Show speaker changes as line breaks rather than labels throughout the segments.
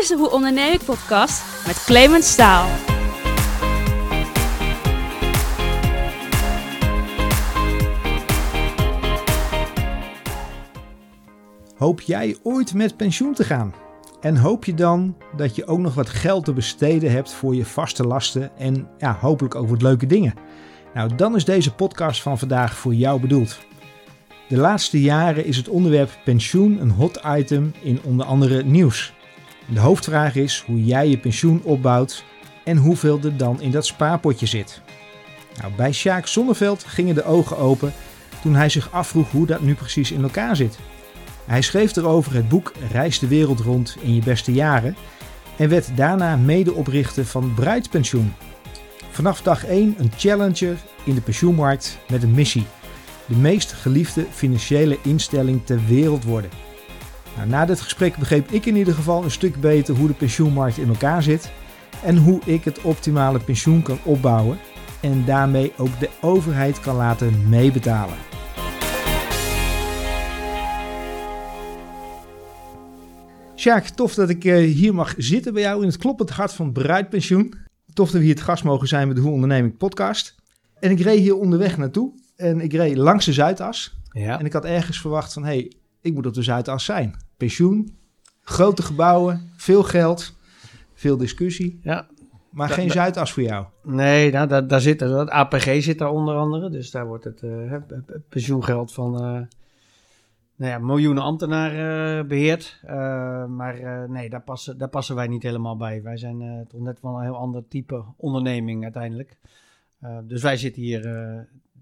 is de Hoe Onderneem ik podcast met Clemens Staal.
Hoop jij ooit met pensioen te gaan? En hoop je dan dat je ook nog wat geld te besteden hebt voor je vaste lasten en ja, hopelijk ook wat leuke dingen? Nou, dan is deze podcast van vandaag voor jou bedoeld. De laatste jaren is het onderwerp pensioen een hot item in onder andere nieuws. De hoofdvraag is hoe jij je pensioen opbouwt en hoeveel er dan in dat spaarpotje zit. Nou, bij Sjaak Zonneveld gingen de ogen open toen hij zich afvroeg hoe dat nu precies in elkaar zit. Hij schreef erover het boek Reis de wereld rond in je beste jaren en werd daarna medeoprichter van Bruidpensioen. Vanaf dag 1 een challenger in de pensioenmarkt met een missie. De meest geliefde financiële instelling ter wereld worden. Nou, na dit gesprek begreep ik in ieder geval een stuk beter hoe de pensioenmarkt in elkaar zit en hoe ik het optimale pensioen kan opbouwen en daarmee ook de overheid kan laten meebetalen. Sjaak, tof dat ik eh, hier mag zitten bij jou in het kloppend hart van Bruidpensioen. Tof dat we hier het gast mogen zijn met de Hoe Onderneming podcast. En ik reed hier onderweg naartoe en ik reed langs de Zuidas.
Ja.
En ik had ergens verwacht van, hé, hey, ik moet op de Zuidas zijn. Pensioen, grote gebouwen, veel geld, veel discussie.
ja.
Maar
Da-
geen
da-
Zuidas voor jou.
Nee, nou, daar, daar zit het APG zit daar onder andere. Dus daar wordt het eh, pensioengeld van eh, nou ja, miljoenen ambtenaren eh, beheerd. Eh, maar nee, daar passen, daar passen wij niet helemaal bij. Wij zijn toch net wel een heel ander type onderneming uiteindelijk. Dus wij zitten hier,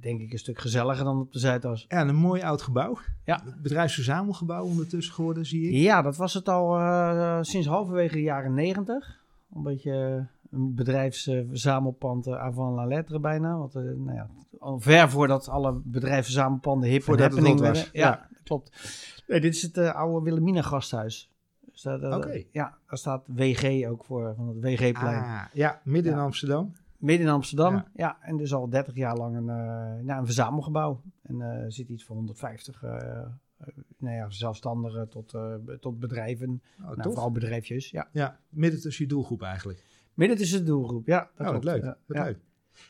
denk ik, een stuk gezelliger dan op de Zuidas.
Ja, een mooi oud gebouw.
Ja.
Bedrijfsverzamelgebouw ondertussen geworden, zie ik.
Ja, dat was het al eh, sinds halverwege de jaren negentig. Een beetje eh, een bedrijfsverzamelpand uh, avant la lettre bijna. Want, eh, nou ja, al ver voordat alle bedrijfsverzamelpanden hip en
het
happening werden.
was,
Ja, klopt. Nee, dit is het eh, oude Wilhelmina gasthuis. Dus eh,
Oké.
Ja, daar staat WG ook voor, van het WG-plein.
Ah, ja, midden in. Amsterdam.
Midden in Amsterdam.
Ja.
Ja. en dus al 30 jaar lang een, eh, nou, een verzamelgebouw. En eh zit iets voor 150 eh, eh, nou ja, zelfstandigen tot, eh, tot bedrijven.
Oh,
nou, vooral bedrijfjes, ja.
Ja, midden tussen je doelgroep eigenlijk.
Midden tussen de doelgroep, ja. Dat
oh, wat leuk.
Ja,
wat
ja.
leuk.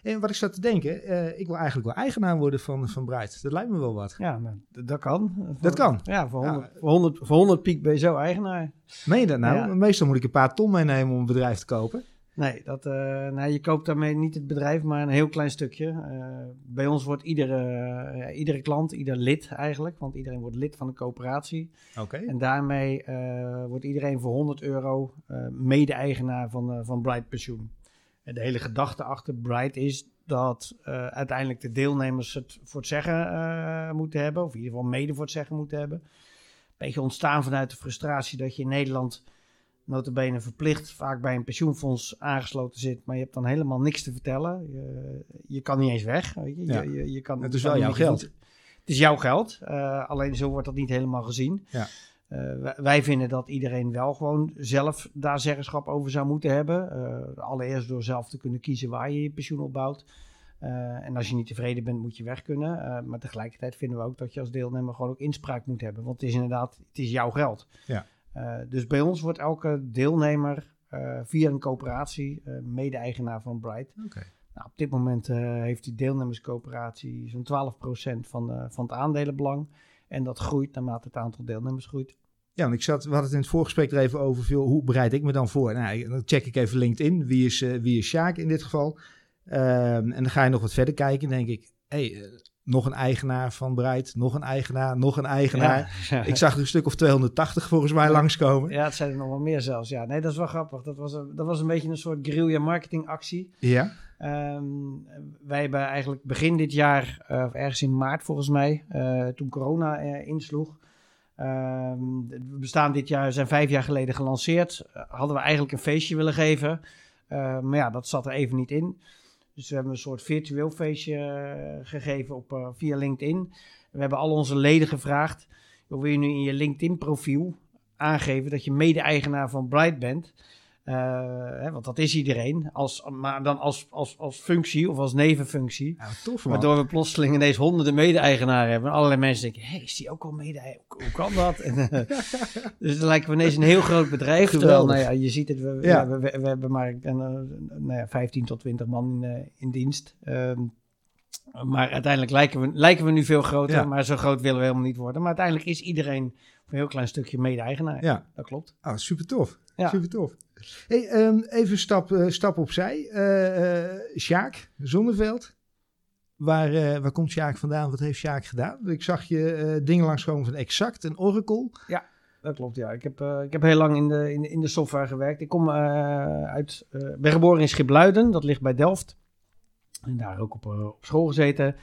En wat ik zat te denken, ik wil eigenlijk wel eigenaar worden van, van Bruid. Dat lijkt me wel wat.
Ja, nou, dat kan. Voor-
Dat kan?
Ja, voor
Ja.
100, voor 100, voor 100 piek ben je zo eigenaar.
Meen je dat nou? Meestal moet ik een paar ton meenemen om een bedrijf te kopen.
Nee, dat, eh, nou, je koopt daarmee niet het bedrijf, maar een heel klein stukje. Eh, bij ons wordt iedere, eh, iedere klant, ieder lid eigenlijk, want iedereen wordt lid van de coöperatie.
Oké.
En daarmee wordt iedereen voor 100 euro mede-eigenaar van, van Bright Pensioen. En de hele gedachte achter Bright is dat uiteindelijk de deelnemers het voor het zeggen moeten hebben, of in ieder geval mede voor het zeggen moeten hebben. Beetje ontstaan vanuit de frustratie dat je in Nederland notabene verplicht vaak bij een pensioenfonds aangesloten zit, maar je hebt dan helemaal niks te vertellen. Je, je kan niet eens weg. Weet je.
Ja.
Je, je, je kan,
Het is wel jouw geld.
Het is jouw geld, eh, alleen zo wordt dat niet helemaal gezien.
Ja.
Eh, wij, vinden dat iedereen wel gewoon zelf daar zeggenschap over zou moeten hebben. Eh, allereerst door zelf te kunnen kiezen waar je je pensioen opbouwt. En als je niet tevreden bent, moet je weg kunnen. Maar tegelijkertijd vinden we ook dat je als deelnemer gewoon ook inspraak moet hebben. Want het is inderdaad, het is jouw geld.
Ja.
Eh, dus bij ons wordt elke deelnemer eh, via een coöperatie eh, mede-eigenaar van Bright. Nou, op dit moment heeft die deelnemerscoöperatie zo'n 12% van, van het aandelenbelang. En dat groeit naarmate het aantal deelnemers groeit.
Ja, want ik zat, we hadden het in het voorgesprek er even over, veel, hoe bereid ik me dan voor? Nou, dan check ik even LinkedIn, wie is, eh, wie is Sjaak in dit geval? Ehm, en dan ga je nog wat verder kijken, denk ik, hey, nog een eigenaar van Breit, nog een eigenaar, nog een eigenaar.
Ja.
Ik zag er een stuk of 280 volgens mij langskomen.
Ja, het zijn er nog wel meer zelfs. Ja, nee, dat is wel grappig. Dat was een, dat was een beetje een soort guerrilla marketing actie.
Ja,
Ehm, wij hebben eigenlijk begin dit jaar, eh, of ergens in maart volgens mij, eh, toen corona eh, insloeg. ehm, we bestaan dit jaar, zijn vijf jaar geleden gelanceerd. Hadden we eigenlijk een feestje willen geven. Maar ja, dat zat er even niet in. Dus we hebben een soort virtueel feestje eh, gegeven op, eh, via LinkedIn. We hebben al onze leden gevraagd: wil je nu in je LinkedIn-profiel aangeven dat je mede-eigenaar van Bright bent? Eh, hè, want dat is iedereen. Als, maar dan als, als, als functie of als nevenfunctie.
Ja, tof man.
Waardoor we plotseling ineens honderden mede-eigenaren hebben. En allerlei mensen denken, hé, hey, is die ook al mede hoe, hoe kan dat? En, eh, dus dan lijken we ineens een heel groot bedrijf. Terwijl, nou ja, je ziet het, we,
Ja.
we, we, we hebben maar een, nou ja, 15 tot 20 man in, eh, in dienst. Ehm, maar uiteindelijk lijken we, lijken we nu veel groter.
Ja.
Maar zo groot willen we helemaal niet worden. Maar uiteindelijk is iedereen een heel klein stukje mede-eigenaar.
Ja,
Dat klopt.
oh, super tof.
Ja.
Super tof. Hey, ehm, even stap, eh, stap opzij. Eh eh Sjaak Zonneveld. Waar, waar komt Sjaak vandaan? Wat heeft Sjaak gedaan? Ik zag je dingen langskomen van Exact en Oracle.
Dat klopt, ja. Ik heb, ik heb heel lang in de, in, in de software gewerkt. Ik kom uit, ben geboren in Schipluiden, dat ligt bij Delft. En daar ook op, op school gezeten.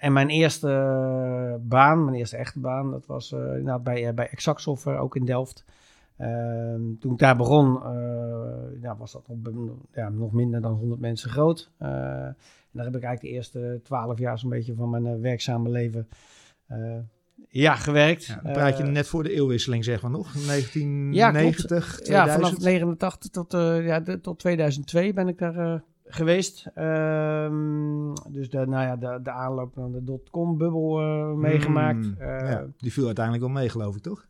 En mijn eerste baan, mijn eerste echte baan, dat was inderdaad bij, bij Exact Software, ook in Delft. Ehm, toen ik daar begon, eh, ja, was dat nog, ja, nog minder dan 100 mensen groot. Eh, en daar heb ik eigenlijk de eerste 12 jaar zo'n beetje van mijn eh, werkzame leven ja, gewerkt.
Ja, dan praat je net voor de eeuwwisseling, zeg maar nog.
Ja,
1990,
klopt.
2000.
Ja, vanaf 89 tot, eh, ja, de- tot 2002 ben ik daar geweest. Ehm, dus de, nou ja, de, de aanloop naar de dotcom-bubbel eh, meegemaakt.
Hmm,
Eh,
ja, die viel uiteindelijk wel mee, geloof ik, toch?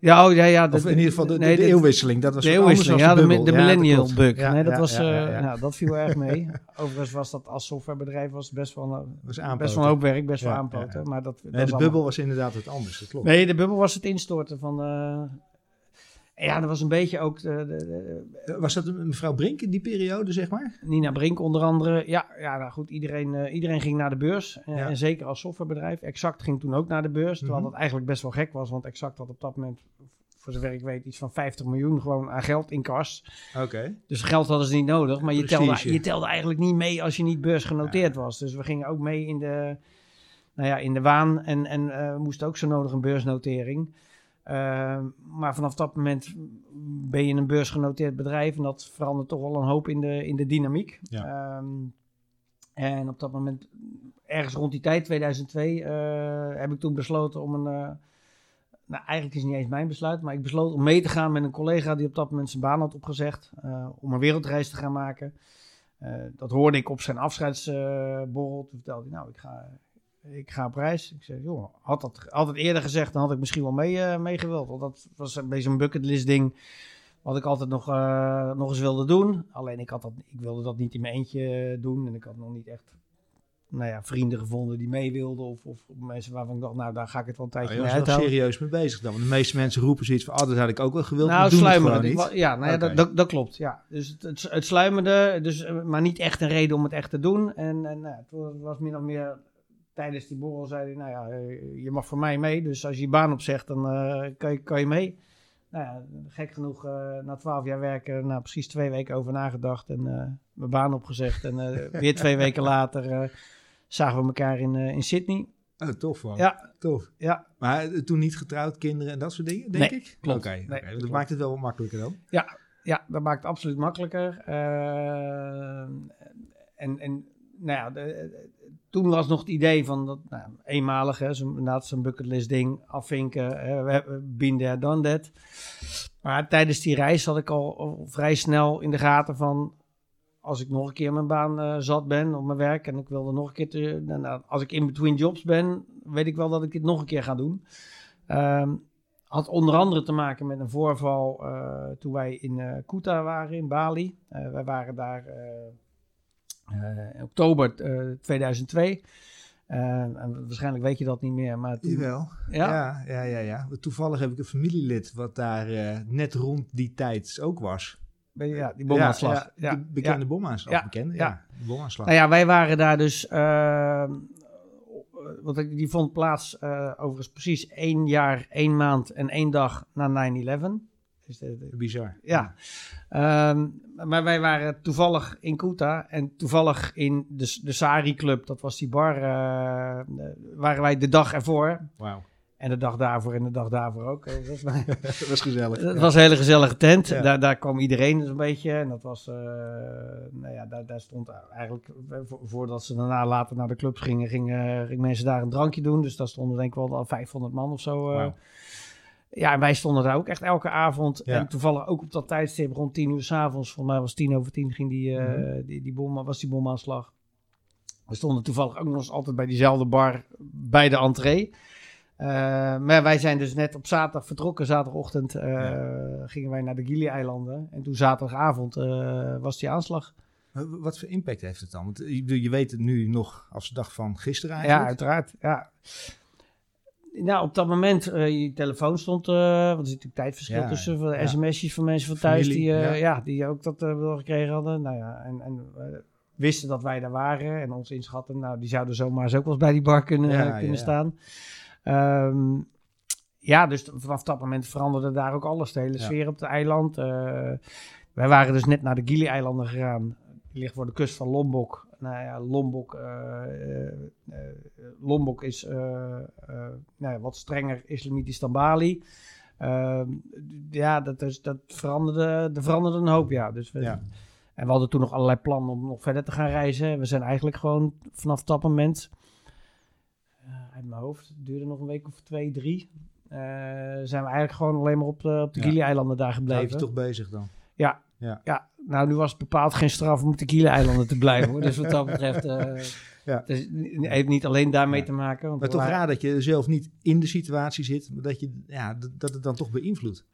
ja, oh, ja, ja.
Of in ieder geval de, de,
nee,
de eeuwwisseling. Dat was
de eeuwwisseling, ja, de,
dat
millennial bug.
Ja,
nee, dat, was, eh,
ja.
Nou, dat viel erg mee. Overigens was dat als softwarebedrijf was best wel, een-
was
best wel een hoop werk, best wel aanpoten. Maar dat, dat
Nee, de
allemaal-
bubbel was inderdaad wat anders, dat klopt.
Nee, de bubbel was het instorten van... ja, dat was een beetje ook de, de- de-
Was dat mevrouw Brink in die periode, zeg maar?
Nina Brink onder andere. Ja, ja nou goed, iedereen, eh, iedereen ging naar de beurs.
Ja.
En zeker als softwarebedrijf. Exact ging toen ook naar de beurs. Terwijl
Mhm.
dat eigenlijk best wel gek was. Want Exact had op dat moment, voor zover ik weet, iets van 50 miljoen gewoon aan geld in kas.
Oké.
Dus geld hadden ze niet nodig. Maar je telde, je telde eigenlijk niet mee als je niet beursgenoteerd was. Dus we gingen ook mee in de, nou ja, in de waan. En, en we moesten ook zo nodig een beursnotering. Eh, maar vanaf dat moment ben je een beursgenoteerd bedrijf. En dat verandert toch wel een hoop in de, in de dynamiek.
Ja.
Ehm, en op dat moment, ergens rond die tijd, 2002, eh, heb ik toen besloten om een... eh, nou, eigenlijk is het niet eens mijn besluit, maar ik besloot om mee te gaan met een collega die op dat moment zijn baan had opgezegd. eh, om een wereldreis te gaan maken. Dat hoorde ik op zijn afscheidsborrel. toen vertelde hij, nou, ik ga, ik ga op reis. Ik zei, joh, had dat het eerder gezegd, dan had ik misschien wel mee, eh, mee gewild. Want dat was een beetje een bucketlist ding. Wat ik altijd nog, eh, nog eens wilde doen. Alleen ik, had dat, ik wilde dat niet in mijn eentje eh, doen. En ik had nog niet echt nou ja, vrienden gevonden die mee wilden. Of, of mensen waarvan ik dacht, nou daar ga ik het wel een
Nou,
tijdje
je
mee uithouden.
serieus mee bezig dan. Want de meeste mensen roepen zoiets van, ah, dat had ik ook wel gewild,
Nou,
doen het
Ik
niet.
Ja, nou ja dat, dat, klopt. Ja. Dus het, het, het sluimerde, dus, maar niet echt een reden om het echt te doen. En, en nou, het wa- was min of meer tijdens die borrel zei hij, nou ja, eh, je mag voor mij mee. Dus als je je baan opzegt, dan eh, kan, je, kan je mee. Nou ja, gek genoeg, eh, na twaalf jaar werken, nou precies twee weken over nagedacht en mijn baan opgezegd. En weer twee weken later zagen we elkaar in, in Sydney.
Oh, tof man.
Ja,
Tof.
ja,
Maar toen niet getrouwd, kinderen en dat soort dingen, denk
Nee,
ik?
klopt.
Oké,
Nee, dat klopt.
maakt het wel wat makkelijker dan.
Ja, dat maakt het absoluut makkelijker. En, en nou ja, de- toen was nog het idee van dat nou, eenmalig, hè, inderdaad zo'n bucketlist ding, afvinken, hebben been there, done that. Maar tijdens die reis had ik al, vrij snel in de gaten van, als ik nog een keer mijn baan eh, zat ben op mijn werk en ik wilde nog een keer, te, nou, nou, als ik in between jobs ben, weet ik wel dat ik dit nog een keer ga doen. Ehm, had onder andere te maken met een voorval eh, toen wij in eh Kuta waren, in Bali. Eh, wij waren daar eh, eh, in oktober eh, 2002. Eh, en waarschijnlijk weet je dat niet meer, maar toen...
Jawel.
Ja?
Ja, ja, ja. ja. Toevallig heb ik een familielid wat daar eh, net rond die tijd ook was.
Ja, die bomaanslag.
Ja,
Ja,
ja, de bekende
ja.
bomaanslag.
Ja,
Bekende,
ja.
bomaanslag.
Nou ja, wij waren daar dus. eh, want die vond plaats eh, overigens precies één jaar, één maand en één dag na 9-11. Dus de- de-
Bizar.
ja. Ehm, maar wij waren toevallig in Kuta en toevallig in de, de Sari Club, dat was die bar, eh, eh, waren wij de dag ervoor.
Wauw.
En de dag daarvoor en de dag daarvoor ook. Maar-
dat was gezellig.
Het
Ja.
was een hele gezellige tent.
Ja.
Daar, daar kwam iedereen zo'n beetje. En dat was, eh, nou ja, daar, daar stond eigenlijk, eh, vo- voordat ze daarna later naar de clubs gingen, gingen, gingen mensen daar een drankje doen. Dus daar stonden denk ik wel al 500 man of zo. eh. Ja, en wij stonden daar ook echt elke avond.
Ja.
En toevallig ook op dat tijdstip rond tien uur s'avonds. Volgens mij was tien over tien ging die,
Mhm.
die, die bom, was die bomaanslag. We stonden toevallig ook nog eens altijd bij diezelfde bar bij de entree. Eh, maar wij zijn dus net op zaterdag vertrokken. Zaterdagochtend eh, gingen wij naar de Gili-eilanden. En toen zaterdagavond was die aanslag.
Wat voor impact heeft het dan? Want bedoel, je weet het nu nog als de dag van gisteren
Ja,
eigenlijk.
uiteraard. Ja. Nou, op dat moment, eh, je telefoon stond, eh want er zit natuurlijk tijdverschil
Ja,
tussen van
ja.
sms'jes van mensen van thuis
Familie,
die, eh,
ja.
ja. die ook dat wel gekregen hadden. Nou ja, en, en wisten dat wij daar waren en ons inschatten, nou, die zouden zomaar eens ook wel eens bij die bar kunnen, kunnen staan. Ehm, ja, dus vanaf dat moment veranderde daar ook alles, de hele sfeer op het eiland. Wij waren dus net naar de Gili-eilanden gegaan. Die ligt voor de kust van Lombok. Nou ja, Lombok, eh, eh, eh, Lombok is nou ja, wat strenger islamitisch dan Bali. Ehm, ja, dat, is, dat veranderde, er veranderde een hoop, ja. Dus we,
Ja.
En we hadden toen nog allerlei plannen om nog verder te gaan reizen. We zijn eigenlijk gewoon vanaf dat moment, uit mijn hoofd, het duurde nog een week of twee, drie. zijn we eigenlijk gewoon alleen maar op de, op de
Ja.
Gili-eilanden daar
Blijf je
gebleven.
toch bezig dan?
Ja.
Ja.
ja, nou nu was het bepaald geen straf om op de Kieler-eilanden te blijven. Hoor. Dus wat dat betreft eh
Ja.
het heeft niet alleen daarmee
Ja.
te maken. Want
Maar toch raar dat je zelf niet in de situatie zit, maar dat, je, ja, dat, het dan toch beïnvloedt.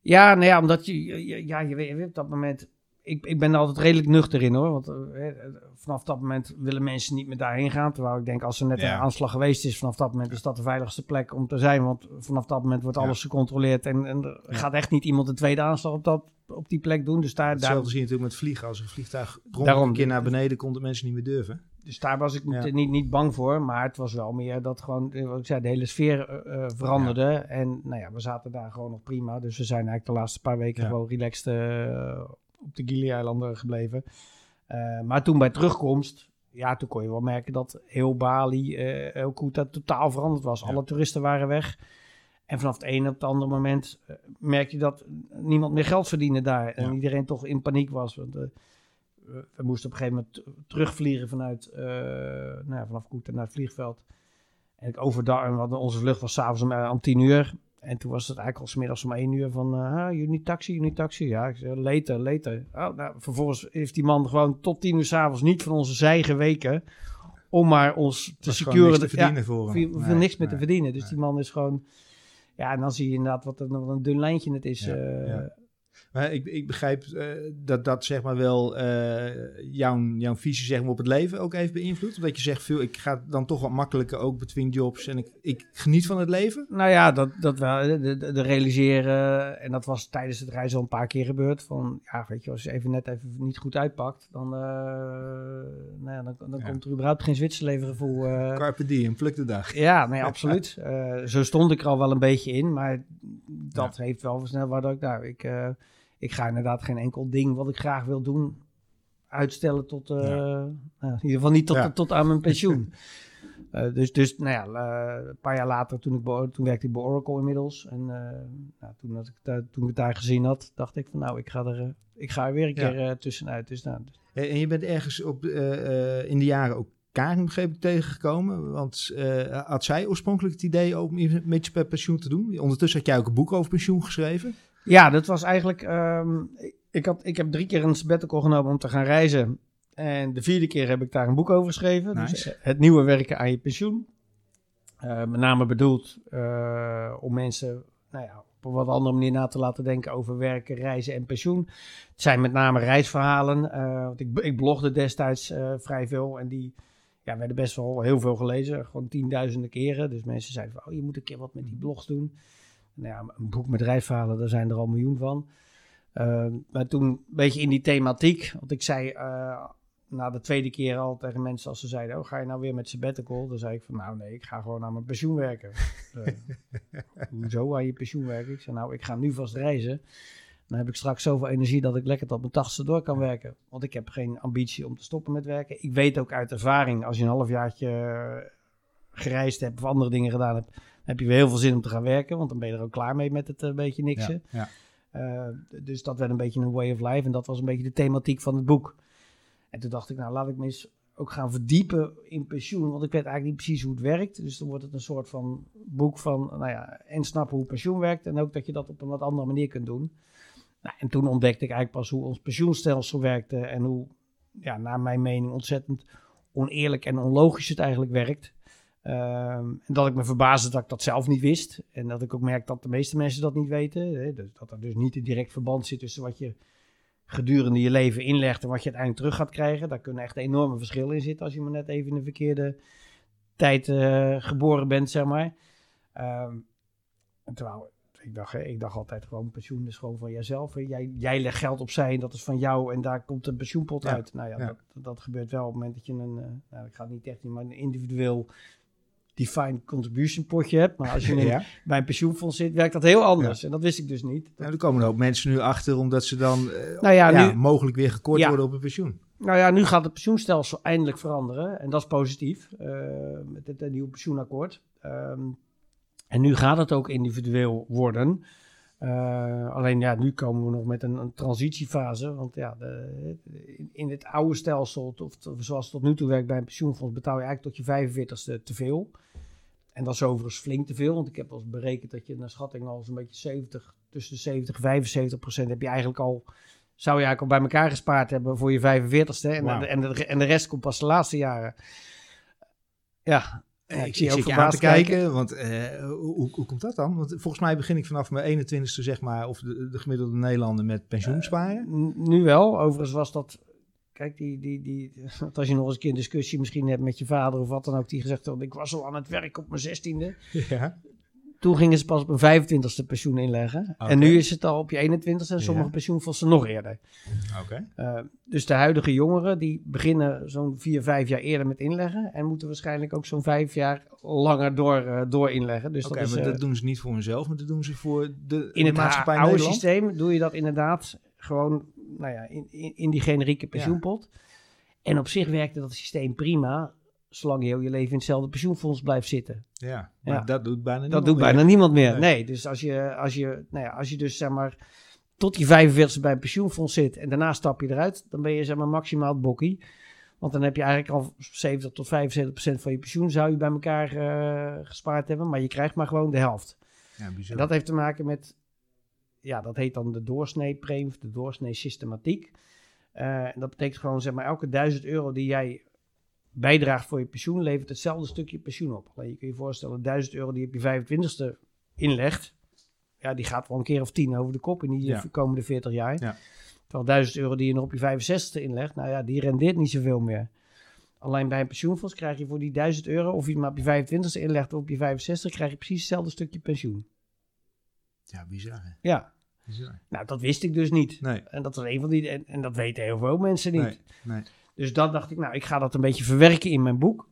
Ja, nou ja, omdat je, ja, je weet op dat moment... Ik, ik ben er altijd redelijk nuchter in hoor. Want eh, eh, vanaf dat moment willen mensen niet meer daarheen gaan. Terwijl ik denk, als er net
Ja.
een aanslag geweest is, vanaf dat moment is dat de veiligste plek om te zijn. Want vanaf dat moment wordt
Ja.
alles gecontroleerd. En, en er gaat echt niet iemand een tweede aanslag op, dat, op die plek doen. Dus daar, daar,
Hetzelfde zie je natuurlijk met vliegen. Als een vliegtuig
Daarom.
een keer naar beneden komt, de mensen niet meer durven.
Dus daar was ik niet,
Ja.
niet, niet bang voor. Maar het was wel meer dat gewoon, eh, ik zei, de hele sfeer veranderde. En nou ja, we zaten daar gewoon nog prima. Dus we zijn eigenlijk de laatste paar weken gewoon relaxed op de Gili-eilanden gebleven. Eh, maar toen bij terugkomst, ja, toen kon je wel merken dat heel Bali, eh heel Kuta totaal veranderd was.
Ja.
Alle toeristen waren weg. En vanaf het ene op het andere moment eh, merk je dat niemand meer geld verdiende daar. En iedereen toch in paniek was. Want eh, we, moesten op een gegeven moment terugvliegen vanuit, nou ja, vanaf Kuta naar het vliegveld. En ik overdag, hadden- onze vlucht was s'avonds om, om tien uur. En toen was het eigenlijk al 's middags om één uur van, eh ah, need taxi, need taxi. Ja, ik zei, later, later. Oh, nou, vervolgens heeft die man gewoon tot tien uur s'avonds niet van onze zij geweken om maar ons te securen.
niks te
Ja,
verdienen voor hem. Nee,
niks meer te verdienen. Dus
nee.
die man is gewoon... Ja, en dan zie je inderdaad wat een, wat een dun lijntje het is.
Ja,
eh.
ja. Maar ik, ik begrijp eh, dat dat zeg maar wel eh, jouw, jouw visie zeg maar, op het leven ook heeft beïnvloed. Omdat je zegt, veel, ik ga dan toch wat makkelijker ook between jobs en ik, ik geniet van het leven.
Nou ja, dat, dat wel. De, de, de realiseren, en dat was tijdens het reizen al een paar keer gebeurd. Van ja, weet je, als je even net even niet goed uitpakt, dan, eh, nou ja, dan, dan
Ja.
komt er überhaupt geen Zwitserlevengevoel. eh
Carpe diem, pluk de dag.
ja, nee, absoluut. Eh, zo stond ik er al wel een beetje in, maar dat heeft wel versneld waardoor ik, nou, ik, ik ga inderdaad geen enkel ding wat ik graag wil doen uitstellen tot, eh,
Ja.
nou, in ieder geval niet tot,
Ja.
tot aan mijn pensioen. Eh, dus, dus, nou ja, eh, een paar jaar later, toen, ik bij- toen werkte ik bij Oracle inmiddels. En nou, toen, had ik, daar- toen ik het daar gezien had, dacht ik van, nou, ik ga er, ik ga er weer een
Ja.
keer tussenuit. Dus, nou,
En en je bent ergens op, in de jaren ook Karin begreep ik tegengekomen. Want had zij oorspronkelijk het idee om iets met je pensioen te doen? Ondertussen had jij ook een boek over pensioen geschreven.
Ja, dat was eigenlijk. ehm, ik, had, ik heb drie keer een sabbatical genomen om te gaan reizen. En de vierde keer heb ik daar een boek over geschreven. Dus
Nice.
het nieuwe werken aan je pensioen. Eh, met name bedoeld eh, om mensen nou ja, op een wat andere manier na te laten denken over werken, reizen en pensioen. Het zijn met name reisverhalen. eh, want ik, ik blogde destijds vrij veel. En die ja, werden best wel heel veel gelezen. Gewoon tienduizenden keren. Dus mensen zeiden van, oh, je moet een keer wat met die blogs doen. Nou ja, een boek met reisverhalen, daar zijn er al miljoen van. Uh, maar toen een beetje in die thematiek. Want ik zei uh, na de tweede keer al tegen mensen als ze zeiden... Oh, ga je nou weer met sabbatical? Dan zei ik van, nou nee, ik ga gewoon aan mijn pensioen werken. uh, hoezo aan je pensioen werken? Ik zei, nou, ik ga nu vast reizen. Dan heb ik straks zoveel energie dat ik lekker tot mijn tachtigste door kan werken. Want ik heb geen ambitie om te stoppen met werken. Ik weet ook uit ervaring, als je een halfjaartje gereisd hebt of andere dingen gedaan hebt... Heb je weer heel veel zin om te gaan werken, want dan ben je er ook klaar mee met het een uh, beetje niksen.
Ja,
ja. Uh, dus dat werd een beetje een way of life en dat was een beetje de thematiek van het boek. En toen dacht ik, nou laat ik me eens ook gaan verdiepen in pensioen. Want ik weet eigenlijk niet precies hoe het werkt. Dus dan wordt het een soort van boek van, nou ja, en snappen hoe pensioen werkt. En ook dat je dat op een wat andere manier kunt doen. Nou, en toen ontdekte ik eigenlijk pas hoe ons pensioenstelsel werkte. En hoe, ja, naar mijn mening, ontzettend oneerlijk en onlogisch het eigenlijk werkt. Ehm, en dat ik me verbaasde dat ik dat zelf niet wist. En dat ik ook merk dat de meeste mensen dat niet weten. Hè? Dus dat er dus niet een direct verband zit tussen wat je gedurende je leven inlegt en wat je uiteindelijk terug gaat krijgen. Daar kunnen echt enorme verschillen in zitten als je maar net even in de verkeerde tijd eh, geboren bent, zeg maar. Ehm, terwijl ik dacht, ik dacht altijd gewoon pensioen is gewoon van jezelf. Jij, jij legt geld opzij en dat is van jou en daar komt een pensioenpot uit. Nou ja, Dat, dat gebeurt wel op het moment dat je een, uh, nou, ik ga het niet echt maar een individueel defined contribution potje hebt. Maar als je ja. bij een pensioenfonds zit, werkt dat heel anders. En dat wist ik dus niet.
Nou, er komen ook mensen nu achter omdat ze dan uh, nou ja, nu, mogelijk weer gekort worden op een pensioen.
Nou ja, nu gaat het pensioenstelsel eindelijk veranderen. En dat is positief uh, met het, nieuwe pensioenakkoord. Um, en nu gaat het ook individueel worden. Uh, alleen ja, nu komen we nog met een, een transitiefase. Want ja, de, in, het oude stelsel, of, of, zoals het tot nu toe werkt bij een pensioenfonds, betaal je eigenlijk tot je 45ste te veel. En dat is overigens flink te veel, want ik heb al berekend dat je naar schatting al zo'n beetje 70, tussen de 70 en 75 procent heb je eigenlijk al, zou je eigenlijk al bij elkaar gespaard hebben voor je 45ste. En, wow. en, de, en de rest komt pas de laatste jaren. Ja,
ja, ik, zie je aan te kijken, want uh, hoe, hoe, komt dat dan? Want volgens mij begin ik vanaf mijn 21ste, zeg maar, of de, de gemiddelde Nederlander met pensioensparen.
Uh, nu wel, overigens was dat, kijk, die, die, die, als je nog eens een keer een discussie misschien hebt met je vader of wat dan ook, die gezegd had, ik was al aan het werk op mijn 16e. Ja. Toen gingen ze pas op een 25ste pensioen inleggen. En nu is het al op je 21ste en sommige ja. pensioenfondsen nog eerder.
Okay.
Uh, dus de huidige jongeren die beginnen zo'n 4, 5 jaar eerder met inleggen. En moeten waarschijnlijk ook zo'n 5 jaar langer door, uh, door inleggen. Dus
Oké,
dat is,
maar
uh,
dat doen ze niet voor hunzelf, maar dat doen ze voor de,
in
de
het
maatschappij
oude systeem doe je dat inderdaad gewoon nou ja, in, in, in die generieke pensioenpot. En op zich werkte dat systeem prima zolang je heel je leven in hetzelfde pensioenfonds blijft zitten.
Ja, maar
Ja.
dat doet bijna
Dat
niemand
doet
meer.
bijna niemand meer.
Nee.
Nee, dus als je, als, je, nou ja, als je dus zeg maar tot die 45 bij een pensioenfonds zit en daarna stap je eruit, dan ben je zeg maar maximaal het bokkie. Want dan heb je eigenlijk al 70 tot 75 procent van je pensioen zou je bij elkaar eh, gespaard hebben, maar je krijgt maar gewoon de helft.
Ja.
En dat heeft te maken met, ja, dat heet dan de doorsneepremie of de doorsnee systematiek. Eh, en dat betekent gewoon, zeg maar, elke 1000 euro die jij bijdraagt voor je pensioen, levert hetzelfde stukje pensioen op. Alleen je kunt je voorstellen, 1000 euro die je op je 25ste inlegt, ja, die gaat wel een keer of 10 over de kop in die
Ja.
komende 40 jaar.
Ja.
Terwijl 1000 euro die je nog op je 65ste inlegt, nou ja, die rendeert niet zoveel meer. Alleen bij een pensioenfonds krijg je voor die 1000 euro, of je maar op je 25ste inlegt of op je 65, krijg je precies hetzelfde stukje pensioen.
Ja, bizar hè.
Ja. Nou dat wist ik dus niet.
Nee,
En dat was een van die, en, en dat weten heel veel mensen niet.
nee, nee.
Dus dat dacht ik, nou, ik ga dat een beetje verwerken in mijn boek.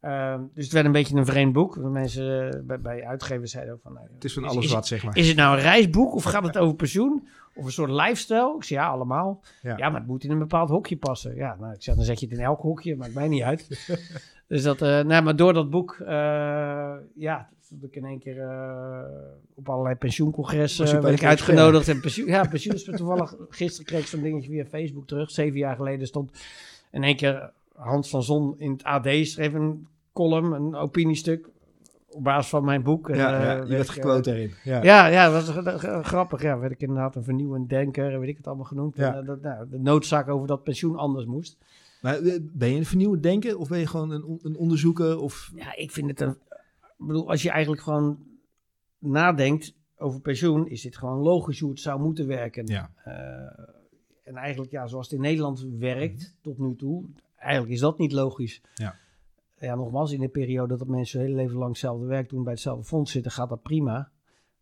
Ehm, dus het werd een beetje een vreemd boek. Mensen eh, bij, bij uitgevers zeiden ook van... Nou,
Het is van
is-
alles
is,
wat, zeg maar.
Is het nou een reisboek of gaat het over pensioen? Of een soort lifestyle? Ik zei ja, allemaal.
Ja.
Ja. maar het moet in een bepaald hokje passen. Ja, nou, ik zeg dan zet je het in elk hokje, maakt mij niet uit. dus dat, eh, nou, maar door dat boek, eh, ja, stond ik in één keer eh, op allerlei pensioencongressen werd
bij
ik uitgenodigd. En pensioen, ja, pensioen is toevallig, gisteren kreeg ik zo'n dingetje via Facebook terug. Zeven jaar geleden stond in één keer Hans van Zon in het AD, schreef een column, een opiniestuk op basis van mijn boek. En,
Ja,
eh,
ja, je
werd
gequote daarin. Ja.
ja, ja, dat was grappig. Ja, werd ik inderdaad een vernieuwend denker, weet ik het allemaal genoemd.
Ja.
En, eh, dat, nou, de noodzaak over dat pensioen anders moest.
Maar eh, ben je een vernieuwend denken of ben je gewoon een, een onderzoeker? Of...
Ja, ik vind het een... Ik bedoel, als je eigenlijk gewoon nadenkt over pensioen, is dit gewoon logisch hoe het zou moeten werken.
Ja.
Eh, en eigenlijk, ja, zoals het in Nederland werkt
Mhm.
tot nu toe, eigenlijk is dat niet logisch.
Ja.
Ja, nogmaals, in de periode dat mensen hun hele leven lang hetzelfde werk doen, bij hetzelfde fonds zitten, gaat dat prima.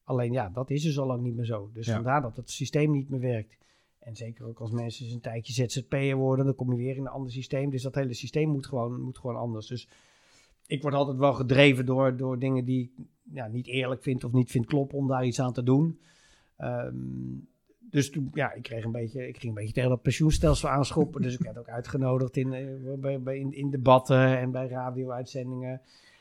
Alleen ja, dat is dus al lang niet meer zo. Dus
Ja.
vandaar dat het systeem niet meer werkt. En zeker ook als mensen eens een tijdje ZZP'er worden, dan kom je weer in een ander systeem. Dus dat hele systeem moet gewoon, moet gewoon anders. Dus ik word altijd wel gedreven door, door dingen die ik ja, niet eerlijk vind of niet vind kloppen om daar iets aan te doen. Ehm, dus toen, ja, ik kreeg een beetje, ik ging een beetje tegen dat pensioenstelsel aanschoppen. dus ik werd ook uitgenodigd in, eh, bij, bij, in, in debatten en bij radio-uitzendingen.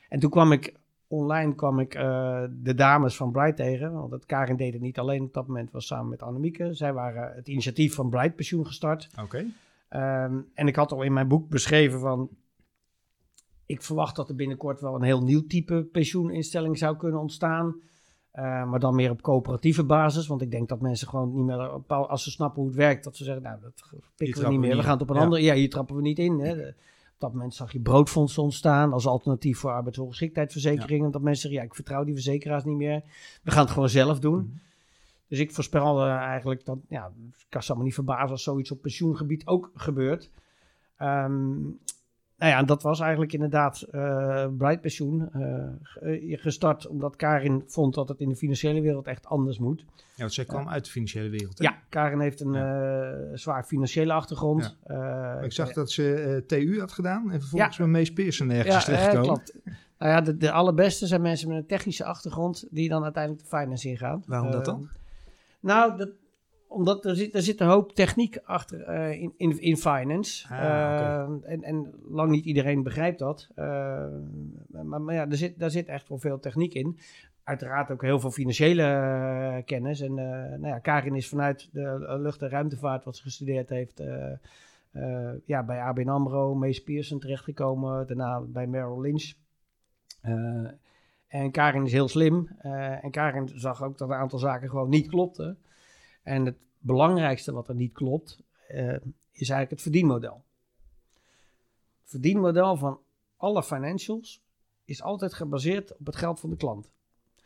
En toen kwam ik online kwam ik eh, de dames van Bright tegen. Want het Karin deed het niet alleen op dat moment, was samen met Annemieke. Zij waren het initiatief van Bright Pensioen gestart.
Oké.
Ehm, en ik had al in mijn boek beschreven van... Ik verwacht dat er binnenkort wel een heel nieuw type pensioeninstelling zou kunnen ontstaan. Uh, maar dan meer op coöperatieve basis. Want ik denk dat mensen gewoon niet meer, als ze snappen hoe het werkt, dat ze zeggen, nou, dat pikken we niet meer. We gaan het op een ja. andere, ja, hier trappen we niet in. Hè. Op dat moment zag je broodfondsen ontstaan als alternatief voor arbeidsongeschiktheidsverzekeringen. Ja. Dat mensen zeggen, ja, ik vertrouw die verzekeraars niet meer. We gaan het gewoon zelf doen. Mm -hmm. Dus ik voorspel uh, eigenlijk dat, ja, ik kan me niet verbazen als zoiets op pensioengebied ook gebeurt. Um, nou ja, dat was eigenlijk inderdaad uh, Bright Pensioen. Uh, gestart omdat Karin vond dat het in de financiële wereld echt anders moet.
Ja, want zij kwam uit de financiële wereld. Hè?
Ja, Karin heeft een ja. zwaar financiële achtergrond.
Ja. ik zag dat ze TU had gedaan en vervolgens ja. met Mees Pearson ergens ja, terechtgekomen.
klopt. Nou ja, de, de allerbeste zijn mensen met een technische achtergrond die dan uiteindelijk de finance ingaan.
Waarom dat dan?
Nou, dat, omdat er zit, er zit een hoop techniek achter uh, in, in, in finance. Ah, uh, okay. en, en lang niet iedereen begrijpt dat. Uh, maar, maar, ja, er zit, daar zit echt wel veel techniek in. Uiteraard ook heel veel financiële kennis. En nou ja, Karin is vanuit de lucht- en ruimtevaart, wat ze gestudeerd heeft, ja, bij ABN AMRO, Mees Pearson terechtgekomen. Daarna bij Merrill Lynch. en Karin is heel slim. en Karin zag ook dat een aantal zaken gewoon niet klopten. En het belangrijkste wat er niet klopt, uh, is eigenlijk het verdienmodel. Het verdienmodel van alle financials is altijd gebaseerd op het geld van de klant.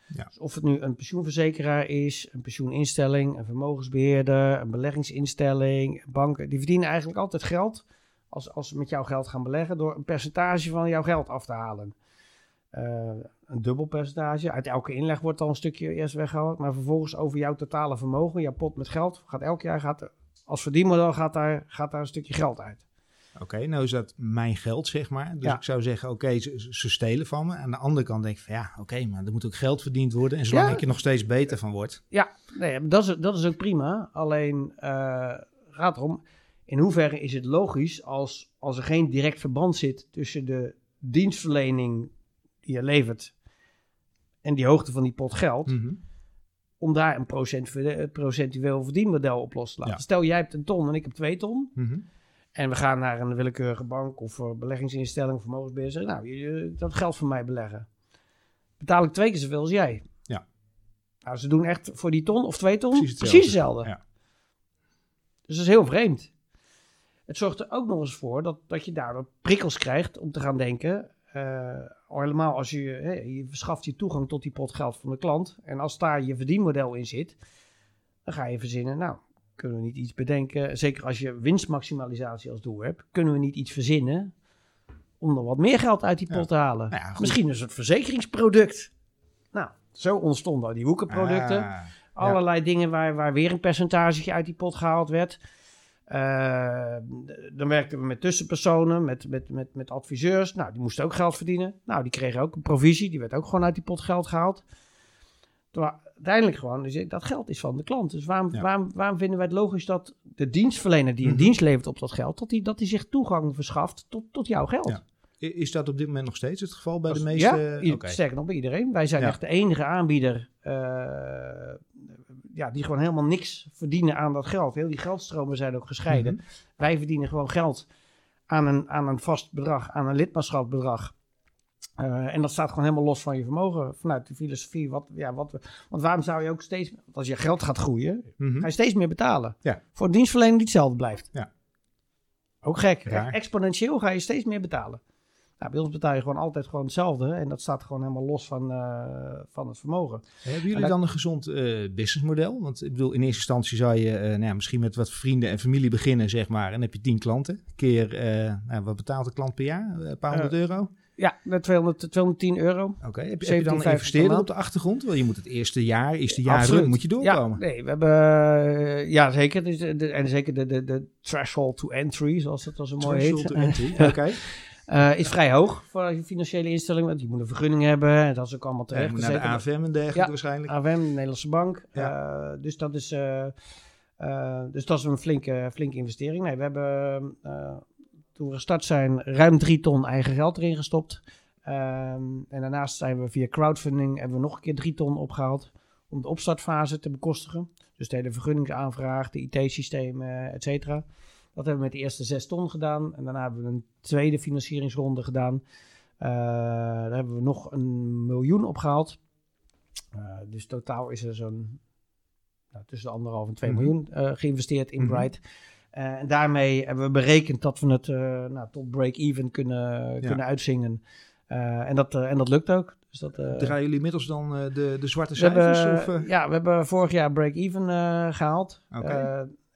Ja. Dus of het nu een pensioenverzekeraar is, een pensioeninstelling, een vermogensbeheerder, een beleggingsinstelling, banken, die verdienen eigenlijk altijd geld als, als ze met jouw geld gaan beleggen door een percentage van jouw geld af te halen. Uh, een dubbel percentage. Uit elke inleg wordt al een stukje eerst weggehaald. Maar vervolgens over jouw totale vermogen, jouw pot met geld, gaat elk jaar, gaat, als verdienmodel gaat daar, gaat daar een stukje geld uit.
Oké, okay, nou is dat mijn geld, zeg maar. Dus ja. ik zou zeggen, oké, okay, ze, ze, stelen van me. Aan de andere kant denk ik van, ja, oké, okay, maar er moet ook geld verdiend worden. En zolang ja. ik er nog steeds beter van word.
Ja, nee, dat is, dat is ook prima. Alleen uh, gaat erom, in hoeverre is het logisch als, als er geen direct verband zit tussen de dienstverlening die je levert en die hoogte van die pot geld, mm -hmm. om daar een procent, procentueel verdienmodel op los te laten. Ja. Stel, jij hebt een ton en ik heb twee ton. Mm -hmm. En we gaan naar een willekeurige bank of beleggingsinstelling of vermogensbeheerder. Nou, je, dat geld voor mij beleggen. Betaal ik twee keer zoveel als jij.
Ja.
Nou, ze doen echt voor die ton of twee ton precies hetzelfde. Precies hetzelfde. Ja. Dus dat is heel vreemd. Het zorgt er ook nog eens voor dat, dat je daardoor prikkels krijgt om te gaan denken. Uh, helemaal als je, je verschaft je toegang tot die pot geld van de klant. En als daar je verdienmodel in zit, dan ga je verzinnen. Nou, kunnen we niet iets bedenken? Zeker als je winstmaximalisatie als doel hebt, kunnen we niet iets verzinnen om er wat meer geld uit die pot ja. te halen? Nou ja, Misschien een soort verzekeringsproduct. Nou, zo ontstonden die woekerproducten. Ah, Allerlei ja. dingen waar, waar weer een percentage uit die pot gehaald werd. Uh, dan werkten we met tussenpersonen, met, met, met, met adviseurs. Nou, die moesten ook geld verdienen. Nou, die kregen ook een provisie. Die werd ook gewoon uit die pot geld gehaald. Toen, uiteindelijk gewoon, dus dat geld is van de klant. Dus waarom, ja. waarom, waarom vinden wij het logisch dat de dienstverlener die een mm -hmm. dienst levert op dat geld, dat die, dat die zich toegang verschaft tot, tot jouw geld?
Ja. Is dat op dit moment nog steeds het geval bij de meeste?
Ja, okay. sterker nog bij iedereen. Wij zijn ja. echt de enige aanbieder uh, ja, die gewoon helemaal niks verdienen aan dat geld. Heel die geldstromen zijn ook gescheiden. Mm -hmm. Wij verdienen gewoon geld aan een, aan een vast bedrag, aan een lidmaatschapsbedrag. Uh, en dat staat gewoon helemaal los van je vermogen vanuit de filosofie. Wat, ja, wat want waarom zou je ook steeds, als je geld gaat groeien, mm -hmm. ga je steeds meer betalen.
Ja.
Voor een dienstverlening die hetzelfde blijft.
Ja.
Ook gek. Raar. Exponentieel ga je steeds meer betalen. Nou, bij ons betaal je gewoon altijd gewoon hetzelfde. En dat staat gewoon helemaal los van, uh, van het vermogen.
Hebben jullie dan een gezond uh, businessmodel? Want ik bedoel, in eerste instantie zou je uh, nou ja, misschien met wat vrienden en familie beginnen, zeg maar. En dan heb je tien klanten. Keer, nou, wat betaalt de klant per jaar? Een paar honderd euro?
Ja, met 200, 210 euro.
Oké, okay. heb, heb, je dan een investeerder op de achtergrond? Wel, je moet het eerste jaar, eerste jaar Absoluut. moet je doorkomen.
Ja, nee, we hebben, ja zeker. Dus de, de, en zeker de, de, de threshold to entry, zoals het al zo mooi
threshold
heet.
to entry, oké.
Uh, is vrij hoog voor een financiële instelling, want die moet een vergunning hebben. En dat is ook allemaal terecht.
Ja, naar de AFM en dergelijke
ja,
waarschijnlijk.
AFM, de Nederlandse Bank. Ja. Uh, dus, dat is, uh, dus dat is een flinke, flinke investering. Nee, we hebben toen we gestart zijn ruim drie ton eigen geld erin gestopt. Um, en daarnaast zijn we via crowdfunding hebben we nog een keer drie ton opgehaald om de opstartfase te bekostigen. Dus de hele vergunningsaanvraag, de IT-systemen, et cetera. Dat hebben we met de eerste 6 ton gedaan. En daarna hebben we een tweede financieringsronde gedaan. Eh, daar hebben we nog een miljoen opgehaald. Uh, dus totaal is er zo'n nou, tussen de anderhalf en 2
Mhm.
miljoen eh, geïnvesteerd in
Mhm.
Bright. En daarmee hebben we berekend dat we het nou, tot break-even kunnen, kunnen uitzingen. En, dat, en dat lukt ook. Dus dat,
Draaien jullie inmiddels dan de, de zwarte cijfers?
hebben,
of?
Ja, we hebben vorig jaar break-even eh, gehaald.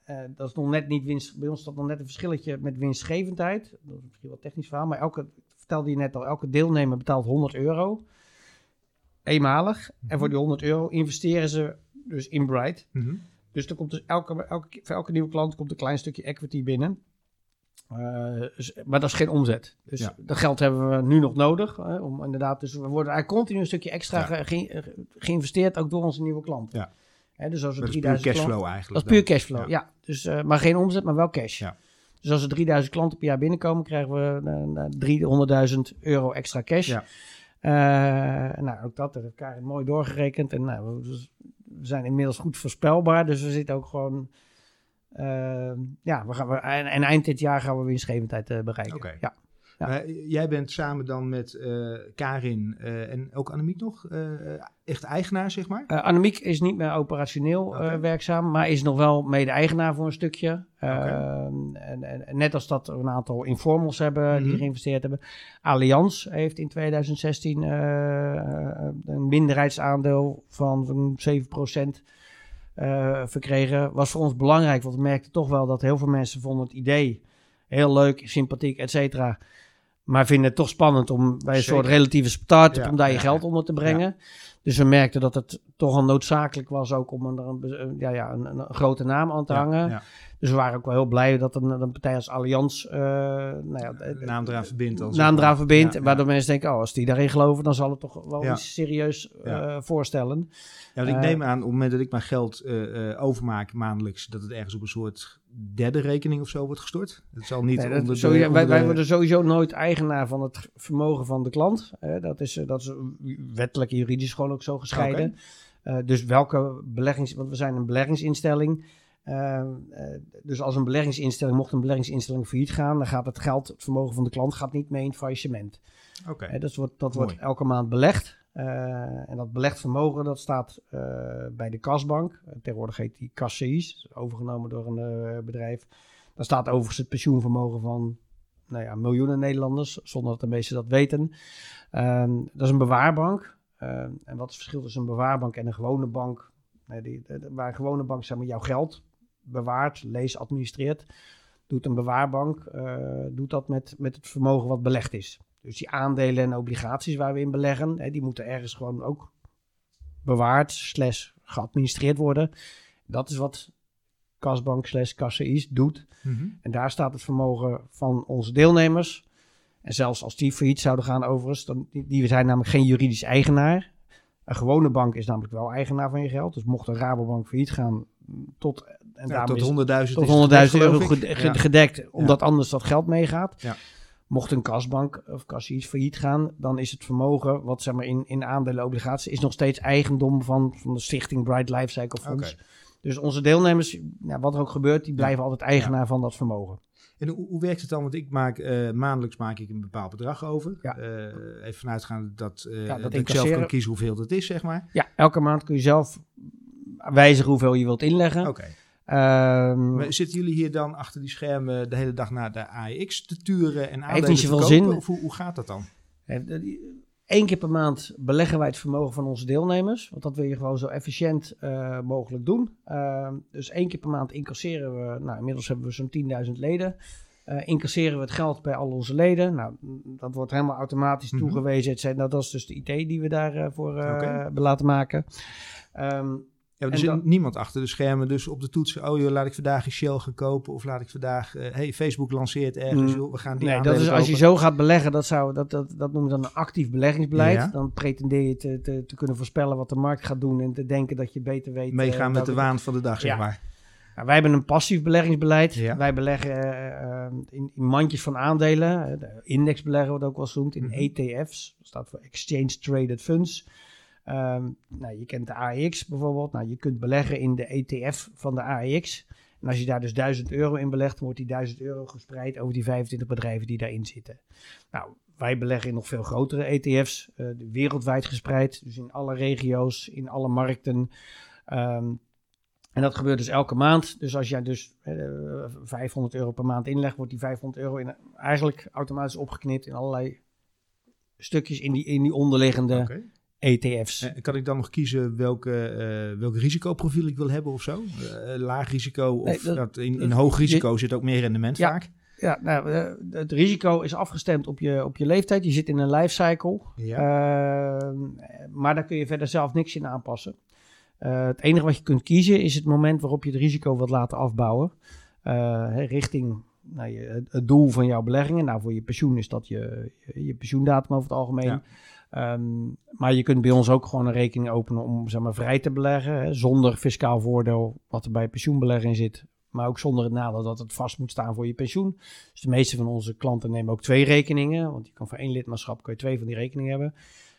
Eh, dat is nog net niet winst. Bij ons is dat nog net een verschilletje met winstgevendheid. Dat is misschien wel technisch verhaal, maar elke, vertelde je net al, elke deelnemer betaalt 100 euro. Eenmalig. En voor die 100 euro investeren ze dus in Bright.
Mhm.
Dus er komt dus elke, elke, voor elke nieuwe klant komt een klein stukje equity binnen. Eh, dus- maar dat is geen omzet. Dus
Ja.
dat geld hebben we nu nog nodig. Hè, om inderdaad, dus we worden eigenlijk continu een stukje extra
Ja.
ge- ge- geïnvesteerd, ook door onze nieuwe klanten.
Ja.
Dus als we
Dat is puur
3000
cashflow
dat
eigenlijk.
is puur cashflow,
Ja.
ja. Dus, eh, maar geen omzet, maar wel cash.
Ja.
Dus als er 3000 klanten per jaar binnenkomen, krijgen we eh, eh, 300.000 euro extra cash.
Ja.
Eh, nou, ook dat heeft Karin mooi doorgerekend. En nou, we, we zijn inmiddels goed voorspelbaar. Dus we zitten ook gewoon... eh, ja, we gaan, we, en, en eind dit jaar gaan we winstgevendheid eh, bereiken.
Oké.
Ja. Ja.
Maar jij bent samen dan met eh, Karin eh, en ook Annemiek nog eh, echt eigenaar, zeg maar?
Eh, Annemiek is niet meer operationeel eh, werkzaam, maar is nog wel mede-eigenaar voor een stukje. En, en, net als dat we een aantal informals hebben die
Mhm.
geïnvesteerd hebben. Allianz heeft in 2016 eh, een minderheidsaandeel van van 7% eh, verkregen. Was voor ons belangrijk, want we merkten toch wel dat heel veel mensen vonden het idee heel leuk, sympathiek, et cetera. Maar vinden het toch spannend om bij een
Zeker.
soort relatieve start-up
Ja,
om daar je
ja,
geld onder te brengen. Dus we merkten dat het toch al noodzakelijk was ook om een, een- ja, ja, een, een grote naam aan te hangen. Dus we waren ook wel heel blij dat een, een partij als Allianz eh nou ja,
naam eraan verbindt.
naam eraan verbindt.
Ja, ja.
waardoor mensen denken, oh, als die daarin geloven, dan zal het toch wel iets serieus eh, voorstellen.
Ja, want ik
Eh,
neem aan, op het moment dat ik mijn geld eh, eh, overmaak maandelijks, dat het ergens op een soort derde rekening of zo wordt gestort. Het zal niet
Nee, dat-
onder de...
sowieso- wij,
onder
wij
de-
worden sowieso nooit eigenaar van het vermogen van de klant. Eh, dat, is, eh, dat is wettelijk en juridisch gewoon ook zo gescheiden. Eh, dus welke beleggings... Want we zijn een beleggingsinstelling. Eh, eh, dus als een beleggingsinstelling, mocht een beleggingsinstelling failliet gaan, dan gaat het geld, het vermogen van de klant, gaat niet mee in het faillissement.
Oké.
Eh, dat wordt, dat
Mooi.
wordt elke maand belegd. Eh, en dat belegd vermogen, dat staat eh, bij de kasbank. Eh, tegenwoordig heet die KCI's, overgenomen door een bedrijf. Daar staat overigens het pensioenvermogen van nou ja, miljoenen Nederlanders, zonder dat de meesten dat weten. Ehm, dat is een bewaarbank. Ehm, en wat is het verschil tussen een bewaarbank en een gewone bank? Die, waar een gewone bank zeg maar, jouw geld bewaart, leest, administreert, doet een bewaarbank doet dat met, met het vermogen wat belegd is. Dus die aandelen en obligaties waar we in beleggen, hè, die moeten ergens gewoon ook bewaard slash geadministreerd worden. Dat is wat kasbank slash KCI's doet.
Mhm.
En daar staat het vermogen van onze deelnemers. En zelfs als die failliet zouden gaan overigens, dan, die, die zijn namelijk geen juridisch eigenaar. Een gewone bank is namelijk wel eigenaar van je geld. Dus mocht een Rabobank failliet gaan, tot, en
Ja,
daarom
tot
is het
100.000
tot
is het
100.000
geloof
euro
Ja.
gedekt, omdat anders dat geld meegaat. Mocht een kasbank of kassies failliet gaan, dan is het vermogen, wat zeg maar in, in aandelen obligaties, is nog steeds eigendom van, van de stichting Bright Lifecycle Fonds.
Oké.
Dus onze deelnemers, wat er ook gebeurt, die blijven altijd eigenaar van dat vermogen.
En hoe, hoe werkt het dan? Want ik maak eh, maandelijks maak ik een bepaald bedrag over.
Ja.
Eh, even vanuitgaande dat, eh,
dat
dat ik zelf kan kiezen hoeveel dat is, zeg maar.
Ja, elke maand kun je zelf wijzigen hoeveel je wilt inleggen.
Oké. Maar zitten jullie hier dan achter die schermen de hele dag naar de AEX te turen en aandelen
niet
te
zoveel
kopen?
zin.
Of hoe, hoe gaat dat dan?
Eén keer per maand beleggen wij het vermogen van onze deelnemers. Want dat wil je gewoon zo efficiënt eh, mogelijk doen. Ehm, dus één keer per maand incasseren we, nou inmiddels hebben we zo'n 10.000 leden. Eh, incasseren we het geld bij al onze leden. Nou, dat wordt helemaal automatisch
Mhm.
toegewezen. Nou, dat is dus de IT die we daarvoor eh, hebben laten maken. Ehm,
Ja, er zit
dan-
niemand achter de schermen, dus op de toetsen, oh joh, laat ik vandaag een Shell gaan kopen, of laat ik vandaag, eh, hey, Facebook lanceert ergens,
Mm,
joh, we gaan die
nee, dat is als je zo gaat beleggen, dat, zou, dat, dat, dat noemen we dan een actief beleggingsbeleid.
Ja.
Dan pretendeer je te, te, te kunnen voorspellen wat de markt gaat doen en te denken dat je beter weet.
meegaan
eh,
met de waan van de dag, zeg
Ja.
maar.
Nou, wij hebben een passief beleggingsbeleid.
Ja.
Wij beleggen eh, in, in mandjes van aandelen. De indexbeleggen wordt ook wel genoemd. In
Mhm.
ETF's. Dat staat voor Exchange Traded Funds. Ehm, nou, je kent de AEX bijvoorbeeld. Nou, je kunt beleggen in de ETF van de AEX. En als je daar dus 1000 euro in belegt, wordt die 1000 euro gespreid over die 25 bedrijven die daarin zitten. Nou, wij beleggen in nog veel grotere ETF's, eh, wereldwijd gespreid, dus in alle regio's, in alle markten. Ehm, en dat gebeurt dus elke maand. Dus als jij dus eh, 500 euro per maand inlegt, wordt die 500 euro in, eigenlijk automatisch opgeknipt in allerlei stukjes in die, in die onderliggende
Oké.
ETF's.
En kan ik dan nog kiezen welke, eh welk risicoprofiel ik wil hebben of zo? Eh, laag risico of
Nee, dat-
dat, in, in hoog risico zit ook meer rendement
Ja.
vaak?
Ja, nou, eh, het risico is afgestemd op je, op je leeftijd. Je zit in een lifecycle.
Ja.
Ehm, maar daar kun je verder zelf niks in aanpassen. Eh, het enige wat je kunt kiezen is het moment waarop je het risico wilt laten afbouwen. Eh, richting nou, je, het, het doel van jouw beleggingen. Nou, voor je pensioen is dat je, je, je pensioendatum over het algemeen.
Ja.
Ehm, maar je kunt bij ons ook gewoon een rekening openen om zeg maar, vrij te beleggen. Hè, zonder fiscaal voordeel wat er bij pensioenbeleggen in zit. Maar ook zonder het nadeel dat het vast moet staan voor je pensioen. Dus de meeste van onze klanten nemen ook twee rekeningen. Want je kan voor één lidmaatschap kun je twee van die rekeningen hebben.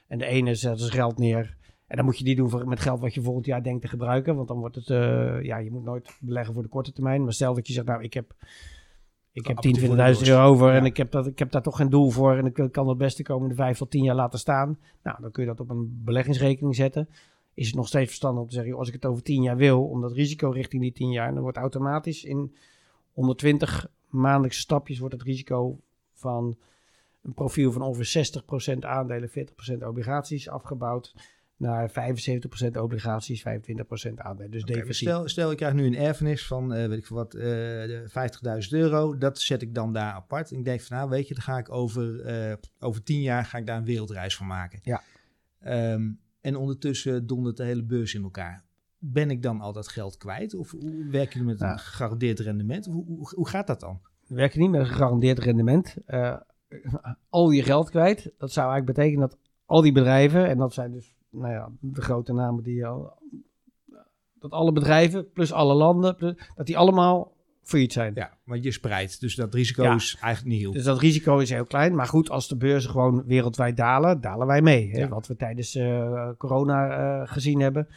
En de ene zet dus geld neer. En dan moet je die doen voor, met geld wat je volgend jaar denkt te gebruiken. Want dan wordt het, eh, ja, je moet nooit beleggen voor de korte termijn. Maar stel dat je zegt, nou, ik heb, ik heb
Af en
10,
toe voor de
20.000
dorst.
euro over. En ik heb, dat, ik heb daar toch geen doel voor. En ik kan het beste komende vijf tot tien jaar laten staan. Nou, dan kun je dat op een beleggingsrekening zetten. Is het nog steeds verstandig om te zeggen, als ik het over 10 jaar wil, om dat risico richting die 10 jaar, dan wordt automatisch in 120 maandelijkse stapjes wordt het risico van een profiel van ongeveer 60% aandelen, 40% obligaties afgebouwd naar 75% obligaties, 25% aandelen. Dus defensief.
stel, stel, ik krijg nu een erfenis van, eh, weet ik wat, eh, de 50.000 euro. Dat zet ik dan daar apart. En ik denk van, nou weet je, dan ga ik over, eh, over 10 jaar ga ik daar een wereldreis van maken.
Ja.
Ehm, en ondertussen dondert de hele beurs in elkaar. Ben ik dan al dat geld kwijt? Of hoe werken jullie met
Nou.
een gegarandeerd rendement? Hoe, hoe, hoe gaat dat dan?
We werken niet met een gegarandeerd rendement. Eh, al je geld kwijt. Dat zou eigenlijk betekenen dat al die bedrijven, en dat zijn dus nou ja, de grote namen die al. Dat alle bedrijven, plus alle landen, plus- dat die allemaal failliet zijn.
Ja, want je spreidt. Dus dat risico
Ja.
is eigenlijk niet heel.
Dus dat risico is heel klein. Maar goed, als de beurzen gewoon wereldwijd dalen, dalen wij mee. Hè?
Ja.
Wat we tijdens eh, corona eh, gezien hebben.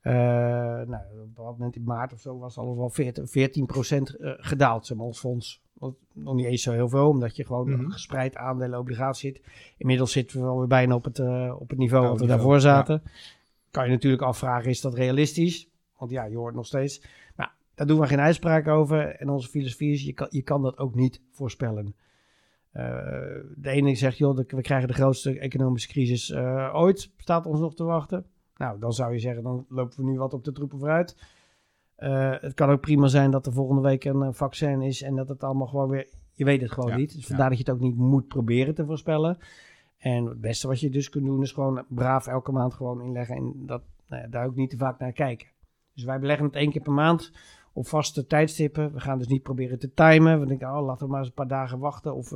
Eh, nou, op dat moment in maart of zo was alles wel 14, 14% eh, gedaald, zeg maar, ons fonds. Wat nog niet eens zo heel veel, omdat je gewoon
Mhm.
gespreid aandelen obligatie zit. Inmiddels zitten we alweer bijna op het, eh, op het niveau
Oude
wat we
niveau,
daarvoor zaten. Kan je natuurlijk afvragen, is dat realistisch? Want ja, je hoort nog steeds. Nou, daar doen we geen uitspraak over. En onze filosofie is, je kan, je kan dat ook niet voorspellen. Eh, de ene zegt, joh, we krijgen de grootste economische crisis eh, ooit. Staat ons nog te wachten. Nou, dan zou je zeggen, dan lopen we nu wat op de troepen vooruit. Eh, het kan ook prima zijn dat er volgende week een eh, vaccin is en dat het allemaal gewoon weer... Je weet het gewoon
Ja,
niet. Dus
ja.
vandaar dat je het ook niet moet proberen te voorspellen. En het beste wat je dus kunt doen is gewoon braaf elke maand gewoon inleggen en dat, nou ja, daar ook niet te vaak naar kijken. Dus wij beleggen het één keer per maand op vaste tijdstippen. We gaan dus niet proberen te timen. We denken, oh, laten we maar eens een paar dagen wachten. Of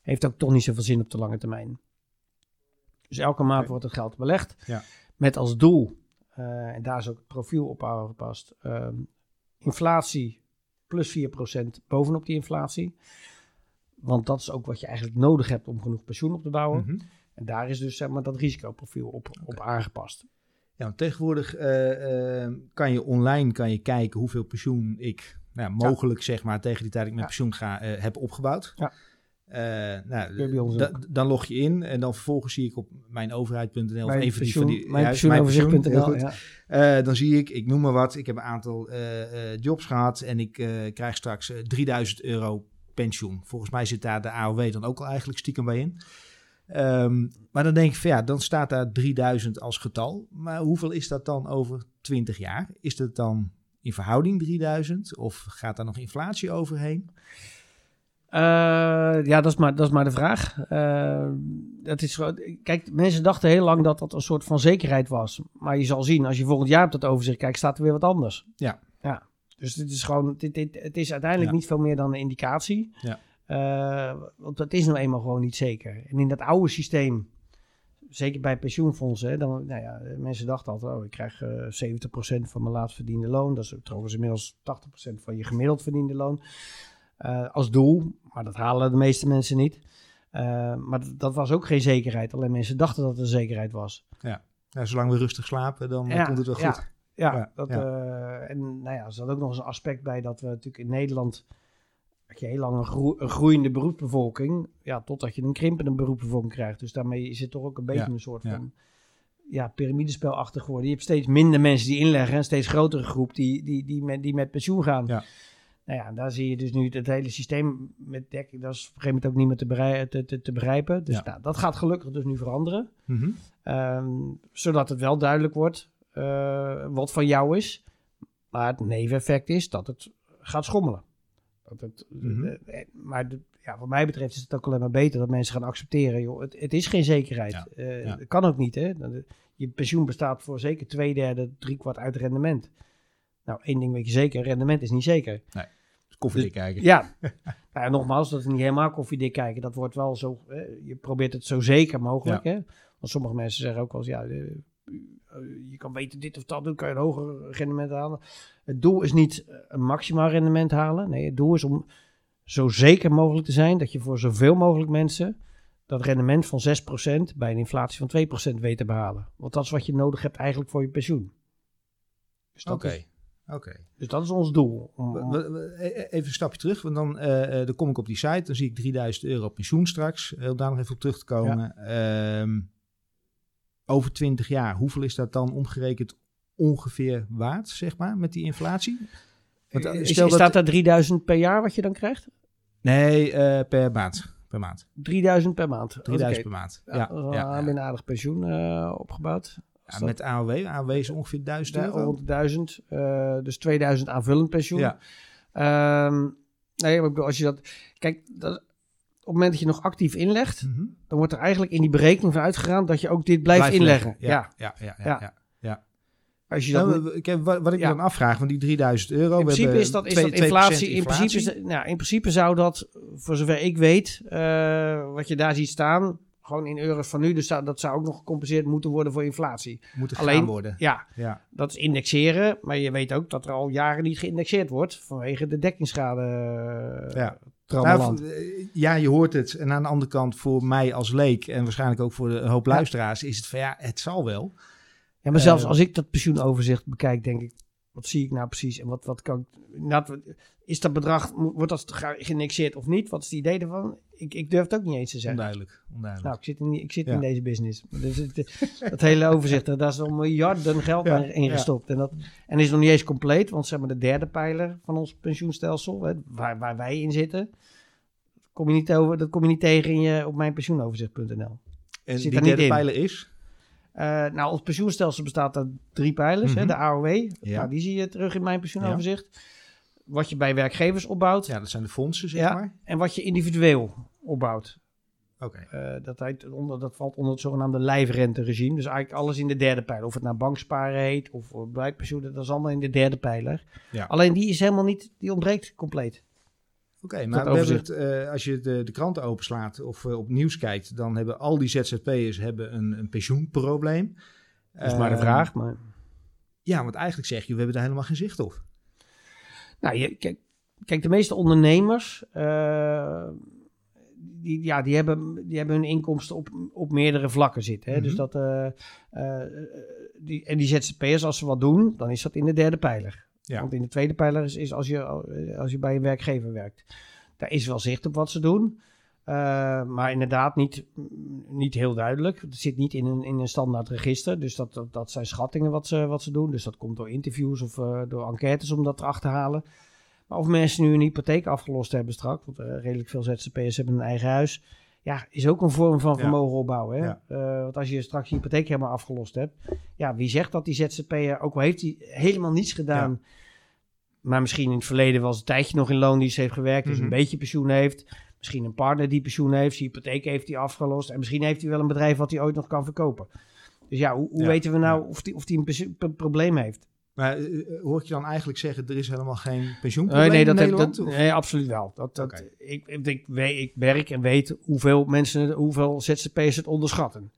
heeft ook toch niet zoveel zin op de lange termijn. Dus elke maand wordt het geld belegd.
Ja.
Met als doel, en daar is ook het profiel op aangepast, ehm, inflatie plus 4% bovenop die inflatie. Want dat is ook wat je eigenlijk nodig hebt om genoeg pensioen op te bouwen.
Mhm.
En daar is dus zeg maar, dat risicoprofiel op, op aangepast.
Ja, tegenwoordig eh, eh, kan je online kan je kijken hoeveel pensioen ik nou, mogelijk zeg maar tegen die tijd ik
Ja.
pensioen ga heb heb opgebouwd.
Ja.
Eh, nou, da- dan log je in en dan vervolgens zie ik op mijnoverheid.nl of een van die van die
mijn. Ja.
Eh, dan zie ik, ik noem maar wat, ik heb een aantal eh, jobs gehad en ik krijg straks eh, 3000 euro pensioen. Volgens mij zit daar de AOW dan ook al eigenlijk stiekem bij in. Ehm, maar dan denk ik van ja, dan staat daar 3000 als getal. Maar hoeveel is dat dan over 20 jaar? Is dat dan in verhouding 3000 of gaat daar nog inflatie overheen?
Eh, ja, dat is maar, dat is maar de vraag. Eh, dat is, gewoon- kijk, mensen dachten heel lang dat dat een soort van zekerheid was. Maar je zal zien, als je volgend jaar op dat overzicht kijkt, staat er weer wat anders.
Ja.
ja. Dus dit is gewoon, dit, dit, het is uiteindelijk
Ja.
niet veel meer dan een indicatie.
Ja.
Eh, want het is nou eenmaal gewoon niet zeker. En in dat oude systeem, zeker bij pensioenfondsen, hè, dan, nou ja, mensen dachten altijd, oh, ik krijg eh 70% van mijn laatst verdiende loon. Dat is trouwens inmiddels 80% van je gemiddeld verdiende loon. Eh, als doel, maar dat halen de meeste mensen niet. Eh, maar dat, was ook geen zekerheid. Alleen mensen dachten dat het een zekerheid was.
Nou, zolang we rustig slapen, dan komt het wel goed.
Ja. Ja,
Ja,
dat,
ja.
eh, en nou ja, er zat ook nog eens een aspect bij dat we natuurlijk in Nederland had je heel lang een, groe- een groeiende beroepsbevolking, ja, totdat je een krimpende beroepsbevolking krijgt. Dus daarmee is het toch ook een beetje
Ja,
een soort
ja.
van ja, piramidespelachtig geworden. Je hebt steeds minder mensen die inleggen en een steeds grotere groep die, die, die, met, die met pensioen gaan.
Ja.
Nou ja, daar zie je dus nu het hele systeem met dekking, dat is op een gegeven moment ook niet meer te, berei- te, te, te begrijpen. Dus
Ja.
nou, dat gaat gelukkig dus nu veranderen.
Mhm.
Ehm, zodat het wel duidelijk wordt eh, wat van jou is. Maar het neveneffect is dat het gaat schommelen. Dat het,
Mhm.
eh, eh, maar de- ja, wat mij betreft is het ook alleen maar beter dat mensen gaan accepteren. Joh, het, het is geen zekerheid.
Ja, ja.
Dat kan ook niet. Hè? Je pensioen bestaat voor zeker twee derde, drie kwart uit rendement. Nou, één ding weet je zeker, rendement is niet zeker.
Koffiedik kijken.
Ja, nou nogmaals, dat is niet helemaal koffiedik kijken. Dat wordt wel zo, je probeert het zo zeker mogelijk. Hè? Want sommige mensen zeggen ook wel eens, ja, eh, je kan beter dit of dat doen, kan je een hoger rendement halen. Het doel is niet eh, een maximaal rendement halen. Nee, het doel is om zo zeker mogelijk te zijn dat je voor zoveel mogelijk mensen dat rendement van 6% bij een inflatie van 2% weet te behalen. Want dat is wat je nodig hebt eigenlijk voor je pensioen. Dus
Oké, oké.
dus dat is ons doel.
We- e- Even een stapje terug, want dan, eh, dan kom ik op die site, dan zie ik 3000 euro pensioen straks. Om daar nog even op terug te komen. Ehm, over 20 jaar, hoeveel is dat dan omgerekend ongeveer waard, zeg maar, met die inflatie? Want, eh,
Is-
stel dat-
staat daar 3000 per jaar wat je dan krijgt?
Nee, per maand. Per maand.
3000 per maand.
3000
Oké.
per maand.
Ja,
Ja,
een aardig pensioen opgebouwd.
Ja,
dat-
met AOW. AOW is ongeveer 1000
Ja,
euro.
rond 1000. eh, dus 2000 aanvullend pensioen.
Ja.
Ehm, nee, maar ik bedoel, als je dat... Kijk, dat, op het moment dat je nog actief inlegt...
Mhm.
dan wordt er eigenlijk in die berekening van uitgegaan... dat je ook dit blijft
Blijf
inleggen.
leggen.
Ja.
Ja, ja, ja. ja.
Als je dat...
Nou, ik heb- wat, wat ik me dan afvraag, van die 3000 euro.
in principe is dat, is dat inflatie.
2%
In principe, nou, in principe zou dat, voor zover ik weet, eh, wat je daar ziet staan, gewoon in euro's van nu, dus zou, dat zou ook nog gecompenseerd moeten worden voor inflatie.
moeten
alleen-
worden.
Ja,
Ja.
dat is indexeren, maar je weet ook dat er al jaren niet geïndexeerd wordt vanwege de dekkingsschade. eh,
Ja. Nou, ja, je hoort het. En aan de andere kant, voor mij als leek en waarschijnlijk ook voor de een hoop luisteraars, is het van ja, het zal wel.
Ja, maar zelfs
Eh,
als ik dat pensioenoverzicht bekijk, denk ik, wat zie ik nou precies en wat, wat kan ik... is dat bedrag, wordt dat ge- geïndexeerd of niet? Wat is het idee ervan? Ik, ik durf het ook niet eens te zeggen.
Onduidelijk. onduidelijk.
Nou, ik zit in, ik zit
Ja.
in deze business. Dus het, dat hele overzicht, daar is al miljarden geld
Ja,
in
ja.
gestopt. En, dat, en is nog niet eens compleet, want zeg maar de derde pijler van ons pensioenstelsel, hè, waar, waar wij in zitten, kom je niet over, dat kom je niet tegen in je, op mijnpensioenoverzicht.nl.
en
zit
die
er
derde pijler is?
Eh, nou, ons pensioenstelsel bestaat uit drie pijlers.
Mhm.
hè, de AOW,
Ja.
nou, die zie je terug in mijn pensioenoverzicht. Wat je bij werkgevers opbouwt
Ja, dat zijn de fondsen, zeg
Ja.
maar.
en wat je individueel opbouwt.
Oké.
Eh, dat, heet onder, dat valt onder het zogenaamde lijfrenteregime. Dus eigenlijk alles in de derde pijler. Of het nou banksparen heet of blijkpensioen, dat is allemaal in de derde pijler.
Ja.
Alleen die is helemaal niet, die ontbreekt compleet.
Oké, maar we hebben het, eh, als je de, de kranten openslaat of eh, op nieuws kijkt, dan hebben al die ZZP'ers hebben een, een pensioenprobleem.
Dat is maar de
Eh,
vraag. Maar,
Ja, want eigenlijk zeg je, we hebben daar helemaal geen zicht op.
nou, je, kijk, kijk, de meeste ondernemers, die, ja, die, hebben, die hebben hun inkomsten op, op meerdere vlakken zitten. Hè?
Mhm.
Dus dat, eh, eh, die, en die ZZP'ers, als ze wat doen, dan is dat in de derde pijler. Want in de tweede pijler is, als, je, als je bij een werkgever werkt. Daar is wel zicht op wat ze doen. eh, maar inderdaad niet, niet heel duidelijk. Het zit niet in een, in een standaard register. Dus dat, dat, zijn schattingen wat ze, wat ze doen. Dus dat komt door interviews of eh, door enquêtes om dat erachter te halen. Maar of mensen nu een hypotheek afgelost hebben straks. Want eh, redelijk veel ZZP'ers hebben een eigen huis. Ja, is ook een vorm van vermogen opbouwen. Hè?
Ja.
Eh, want als je straks je hypotheek helemaal afgelost hebt. Ja, wie zegt dat die ZZP'er, ook al heeft hij helemaal niets gedaan. Maar misschien in het verleden wel eens een tijdje nog in loondienst heeft gewerkt. Dus
Mhm.
een beetje pensioen heeft. Misschien een partner die pensioen heeft. Zijn hypotheek heeft hij afgelost. En misschien heeft hij wel een bedrijf wat hij ooit nog kan verkopen. Dus ja, hoe, hoe
Ja,
weten we nou of hij of die een probleem heeft?
Maar eh, eh, hoor ik je dan eigenlijk zeggen, er is helemaal geen pensioenprobleem
Nee, nee, dat
in
heb, dat, nee absoluut wel. Dat, dat, ik, ik, ik, weet- ik werk en weet hoeveel mensen, hoeveel ZZP'ers het onderschatten.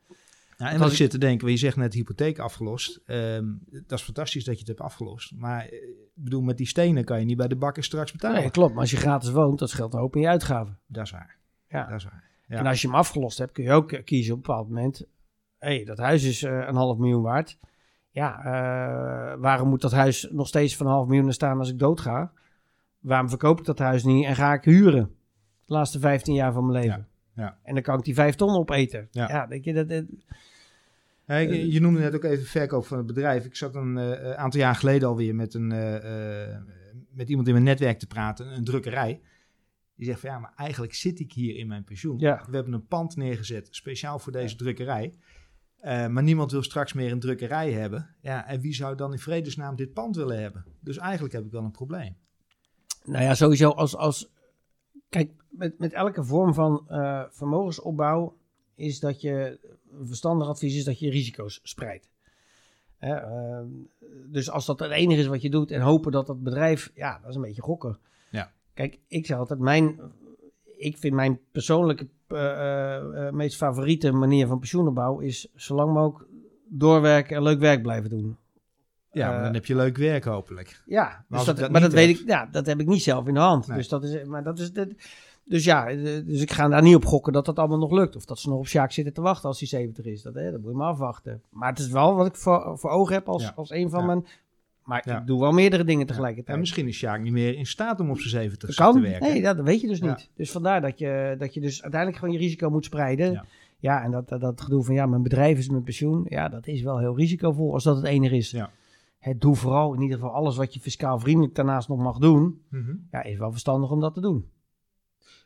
Ja, en
als
wat ik zit te denken, je zegt net hypotheek afgelost. Ehm, dat is fantastisch dat je het hebt afgelost. Maar eh, ik bedoel, met die stenen kan je niet bij de bakker straks betalen.
Nee, klopt. Maar als je gratis woont, dat scheelt een hoop in je uitgaven.
Dat is waar.
Ja.
Dat is waar. Ja.
En als je hem afgelost hebt, kun je ook eh, kiezen op een bepaald moment. Hé, hey, dat huis is eh, een half miljoen waard. Ja, eh, waarom moet dat huis nog steeds van een half miljoen staan als ik doodga? Waarom verkoop ik dat huis niet en ga ik huren? De laatste 15 jaar van mijn leven.
Ja, ja.
En dan kan ik die vijf ton opeten.
Ja.
Ja, denk je dat... dat-
Ja, ik- je noemde net ook even verkoop van het bedrijf. Ik zat een eh, aantal jaar geleden alweer met, een, eh, met iemand in mijn netwerk te praten, een drukkerij. Die zegt van ja, maar eigenlijk zit ik hier in mijn pensioen. We hebben een pand neergezet, speciaal voor deze drukkerij. Eh, maar niemand wil straks meer een drukkerij hebben. Ja, en wie zou dan in vredesnaam dit pand willen hebben? Dus eigenlijk heb ik wel een probleem.
Nou ja, sowieso als... als kijk, met, met elke vorm van eh, vermogensopbouw is dat je... Een verstandig advies is dat je risico's spreidt. Hè, ehm, dus als dat het enige is wat je doet en hopen dat dat bedrijf... Ja, dat is een beetje gokken.
Ja.
Kijk, ik zeg altijd, mijn, ik vind mijn persoonlijke eh, eh, eh, meest favoriete manier van pensioenopbouw is zo lang mogelijk doorwerken en leuk werk blijven doen.
Ja, maar dan heb je leuk werk hopelijk.
Ja, dus
als
dat, maar dat weet
heb-
ik, ja, dat heb ik niet zelf in de hand.
Nee.
Dus dat is, maar dat is, dat, dus ja, dus ik ga daar niet op gokken dat dat allemaal nog lukt. Of dat ze nog op Sjaak zitten te wachten als hij 70 is. Dat, hè, dat moet je maar afwachten. Maar het is wel wat ik voor, voor ogen heb als,
Ja.
als een van
Ja.
mijn... Maar
Ja.
ik doe wel meerdere dingen tegelijkertijd.
En misschien is Sjaak niet meer in staat om op zijn 70
Dat
te werken.
Nee, dat, weet je dus niet. Dus vandaar dat je, dat je dus uiteindelijk gewoon je risico moet spreiden.
Ja.
Ja, en dat, dat, dat gedoe van ja, mijn bedrijf is mijn pensioen. Ja, dat is wel heel risicovol als dat het enige is.
Ja.
Het doe vooral in ieder geval alles wat je fiscaal vriendelijk daarnaast nog mag doen.
Mhm.
Ja, is wel verstandig om dat te doen.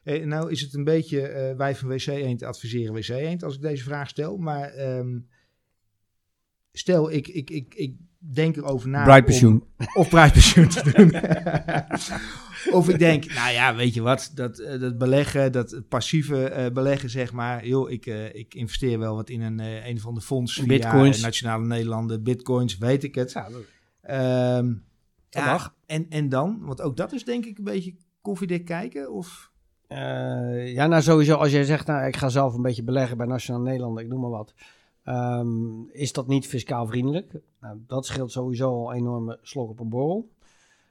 Eh, nou is het een beetje, eh, wij van WC Eend adviseren WC Eend als ik deze vraag stel. Maar ehm, stel, ik, ik, ik, ik denk erover na.
Bright
om-
pensioen.
of Bright pensioen te doen. of ik denk, nou ja, weet je wat, dat, eh, dat beleggen, dat passieve eh, beleggen zeg maar. Joh, ik, eh, ik investeer wel wat in een, eh, een van de fondsen. Via
Bitcoins.
Nationale Nederlanden, bitcoins, weet ik het.
Ja, dat
Ehm,
dat
ja,
mag.
en, en dan? Want ook dat is denk ik een beetje koffiedik kijken. Of...
Eh, ja, nou sowieso als jij zegt, nou ik ga zelf een beetje beleggen bij Nationaal Nederland, ik noem maar wat. Ehm, is dat niet fiscaal vriendelijk? Nou, dat scheelt sowieso al een enorme slok op een borrel.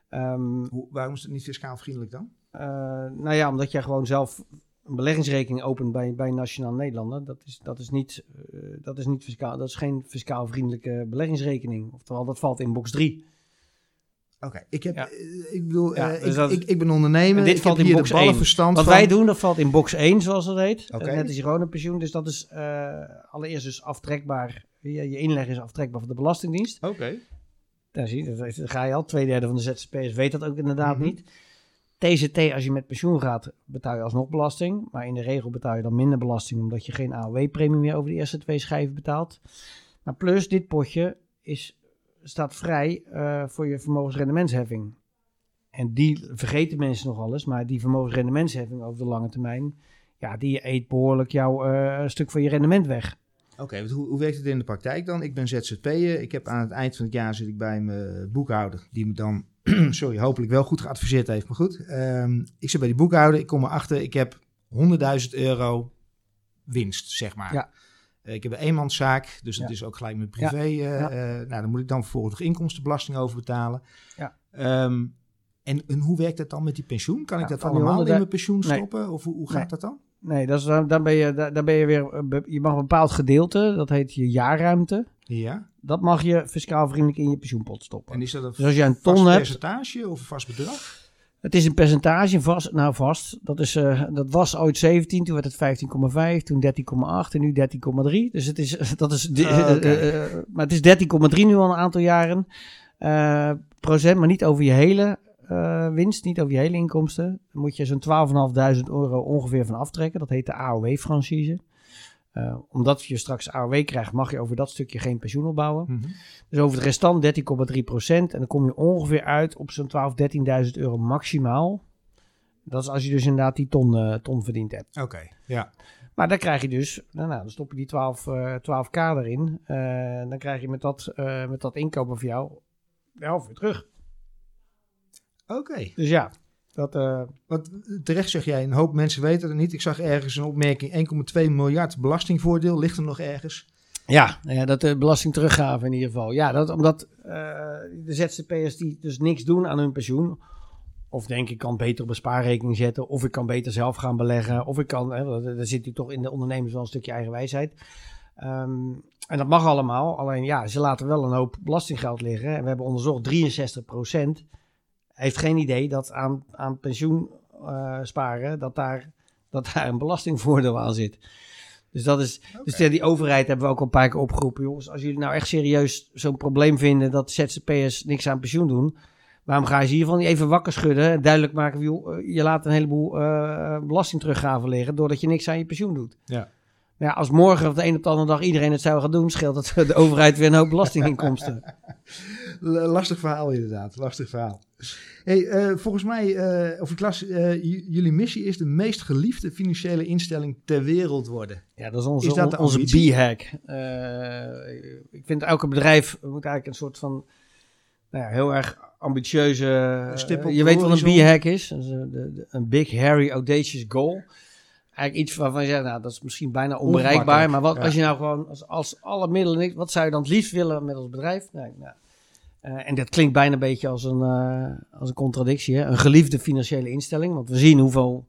Ehm,
Hoe, waarom is het niet fiscaal vriendelijk dan?
Eh, nou ja, omdat jij gewoon zelf een beleggingsrekening opent bij, bij Nationaal Nederlanden. Dat is, dat, is niet, eh, dat is niet fiscaal. Dat is geen fiscaal vriendelijke beleggingsrekening. Oftewel, dat valt in box 3.
Oké, ik heb,
Ja.
eh, ik bedoel,
Ja,
eh,
dus
ik, ik, ik ben ondernemer.
Dit
ik
valt
heb
in box
de ballen
één.
verstand
Wat
van.
wij doen, dat valt in box 1, zoals dat heet. Eh, net als je pensioen. Dus dat is allereerst dus aftrekbaar. Je, je inleg is aftrekbaar van de Belastingdienst.
Oké.
Daar zie je, dat- dat ga je al. Tweederde van de ZZP'ers weet dat ook inderdaad
Mhm.
niet. TZT, als je met pensioen gaat, betaal je alsnog belasting. Maar in de regel betaal je dan minder belasting, omdat je geen AOW-premie meer over de eerste twee schijven betaalt. Maar plus, dit potje is, staat vrij eh, voor je vermogensrendementsheffing. En die vergeten mensen nogal eens, maar die vermogensrendementsheffing over de lange termijn, ja, die eet behoorlijk jouw eh, stuk van je rendement weg.
Oké, want hoe, hoe werkt het in de praktijk dan? Ik ben ZZP'er. Ik heb aan het eind van het jaar zit ik bij mijn boekhouder, die me dan, sorry, hopelijk wel goed geadviseerd heeft, maar goed. Ehm, ik zit bij die boekhouder, ik kom erachter, ik heb 100.000 euro winst, zeg maar.
Ja.
Eh, ik heb een eenmanszaak, dus dat is ook gelijk met privé. eh, eh, nou, dan moet ik dan vervolgens nog inkomstenbelasting over betalen.
Ja.
Ehm, en, en hoe werkt dat dan met die pensioen? Kan ik dat allemaal in
100.000
mijn pensioen
Nee.
stoppen? Of hoe, hoe gaat
Nee.
dat dan?
Nee, dat is, dan, ben je, daar, ben je weer, je mag een bepaald gedeelte, dat heet je jaarruimte.
Ja.
Dat mag je fiscaal vriendelijk in je pensioenpot stoppen.
En is dat een
Dus als jij een
vast
ton hebt,
percentage of een vast bedrag?
Het is een percentage, vast, nou vast, dat, is, eh, dat was ooit 17, toen werd het 15,5, toen 13,8 en nu 13,3. Dus het is, dat is,
oké.
eh, eh, maar het is 13,3 nu al een aantal jaren. Procent, maar niet over je hele winst, niet over je hele inkomsten. Dan moet je zo'n 12.500 euro ongeveer van aftrekken. Dat heet de AOW-franchise. Eh, omdat je straks AOW krijgt, mag je over dat stukje geen pensioen opbouwen.
Mhm.
Dus over het restant 13,3 procent. En dan kom je ongeveer uit op zo'n 12.000, 13.000 euro maximaal. Dat is als je dus inderdaad die ton, eh, ton verdiend hebt.
Oké, ja.
Maar dan krijg je dus, nou, nou, dan stop je die 12, eh 12k erin. Eh, dan krijg je met dat, met dat inkopen van jou de helft weer terug.
Oké.
Dus ja, dat, eh,
Want terecht zeg jij, een hoop mensen weten het niet. Ik zag ergens een opmerking, 1,2 miljard belastingvoordeel. Ligt er nog ergens?
ja, ja, dat de belasting teruggave in ieder geval. Ja, dat, omdat eh, de ZZP'ers die dus niks doen aan hun pensioen. Of denk ik kan beter op een spaarrekening zetten. Of ik kan beter zelf gaan beleggen. Of ik kan, hè, er zit natuurlijk toch in de ondernemers wel een stukje eigen wijsheid. Ehm, en dat mag allemaal, alleen ja, ze laten wel een hoop belastinggeld liggen. En we hebben onderzocht, 63% heeft geen idee dat aan, aan pensioen eh, sparen, dat daar, dat daar een belastingvoordeel aan zit. Dus dat is. Dus die overheid hebben we ook al een paar keer opgeroepen. Jongens, als jullie nou echt serieus zo'n probleem vinden dat ZZP'ers niks aan pensioen doen. Waarom ga je ze hiervan niet even wakker schudden en duidelijk maken, joh, eh, je laat een heleboel eh belastingteruggaven liggen doordat je niks aan je pensioen doet.
Ja.
Ja, als morgen of de een op de andere dag iedereen het zou gaan doen, scheelt het de overheid weer een hoop belastinginkomsten.
Lastig verhaal inderdaad, lastig verhaal. Hey, eh, volgens mij, eh, of ik las, eh, jullie missie is de meest geliefde financiële instelling ter wereld worden.
Ja, dat is onze,
Is dat de
onze? B-hack. Ik vind elke bedrijf moet eigenlijk een soort van nou ja, heel erg ambitieuze.
Een stip op
je weet wat een. B-hack is. Een, big, hairy, audacious goal. Eigenlijk iets waarvan je zegt, nou, dat is misschien bijna onbereikbaar. Maar wat
ja.
als je nou gewoon, als, als alle middelen wat zou je dan het liefst willen met ons bedrijf? Nee, nou, eh, en dat klinkt bijna een beetje als een, eh, als een contradictie. Hè? Een geliefde financiële instelling. Want we zien hoeveel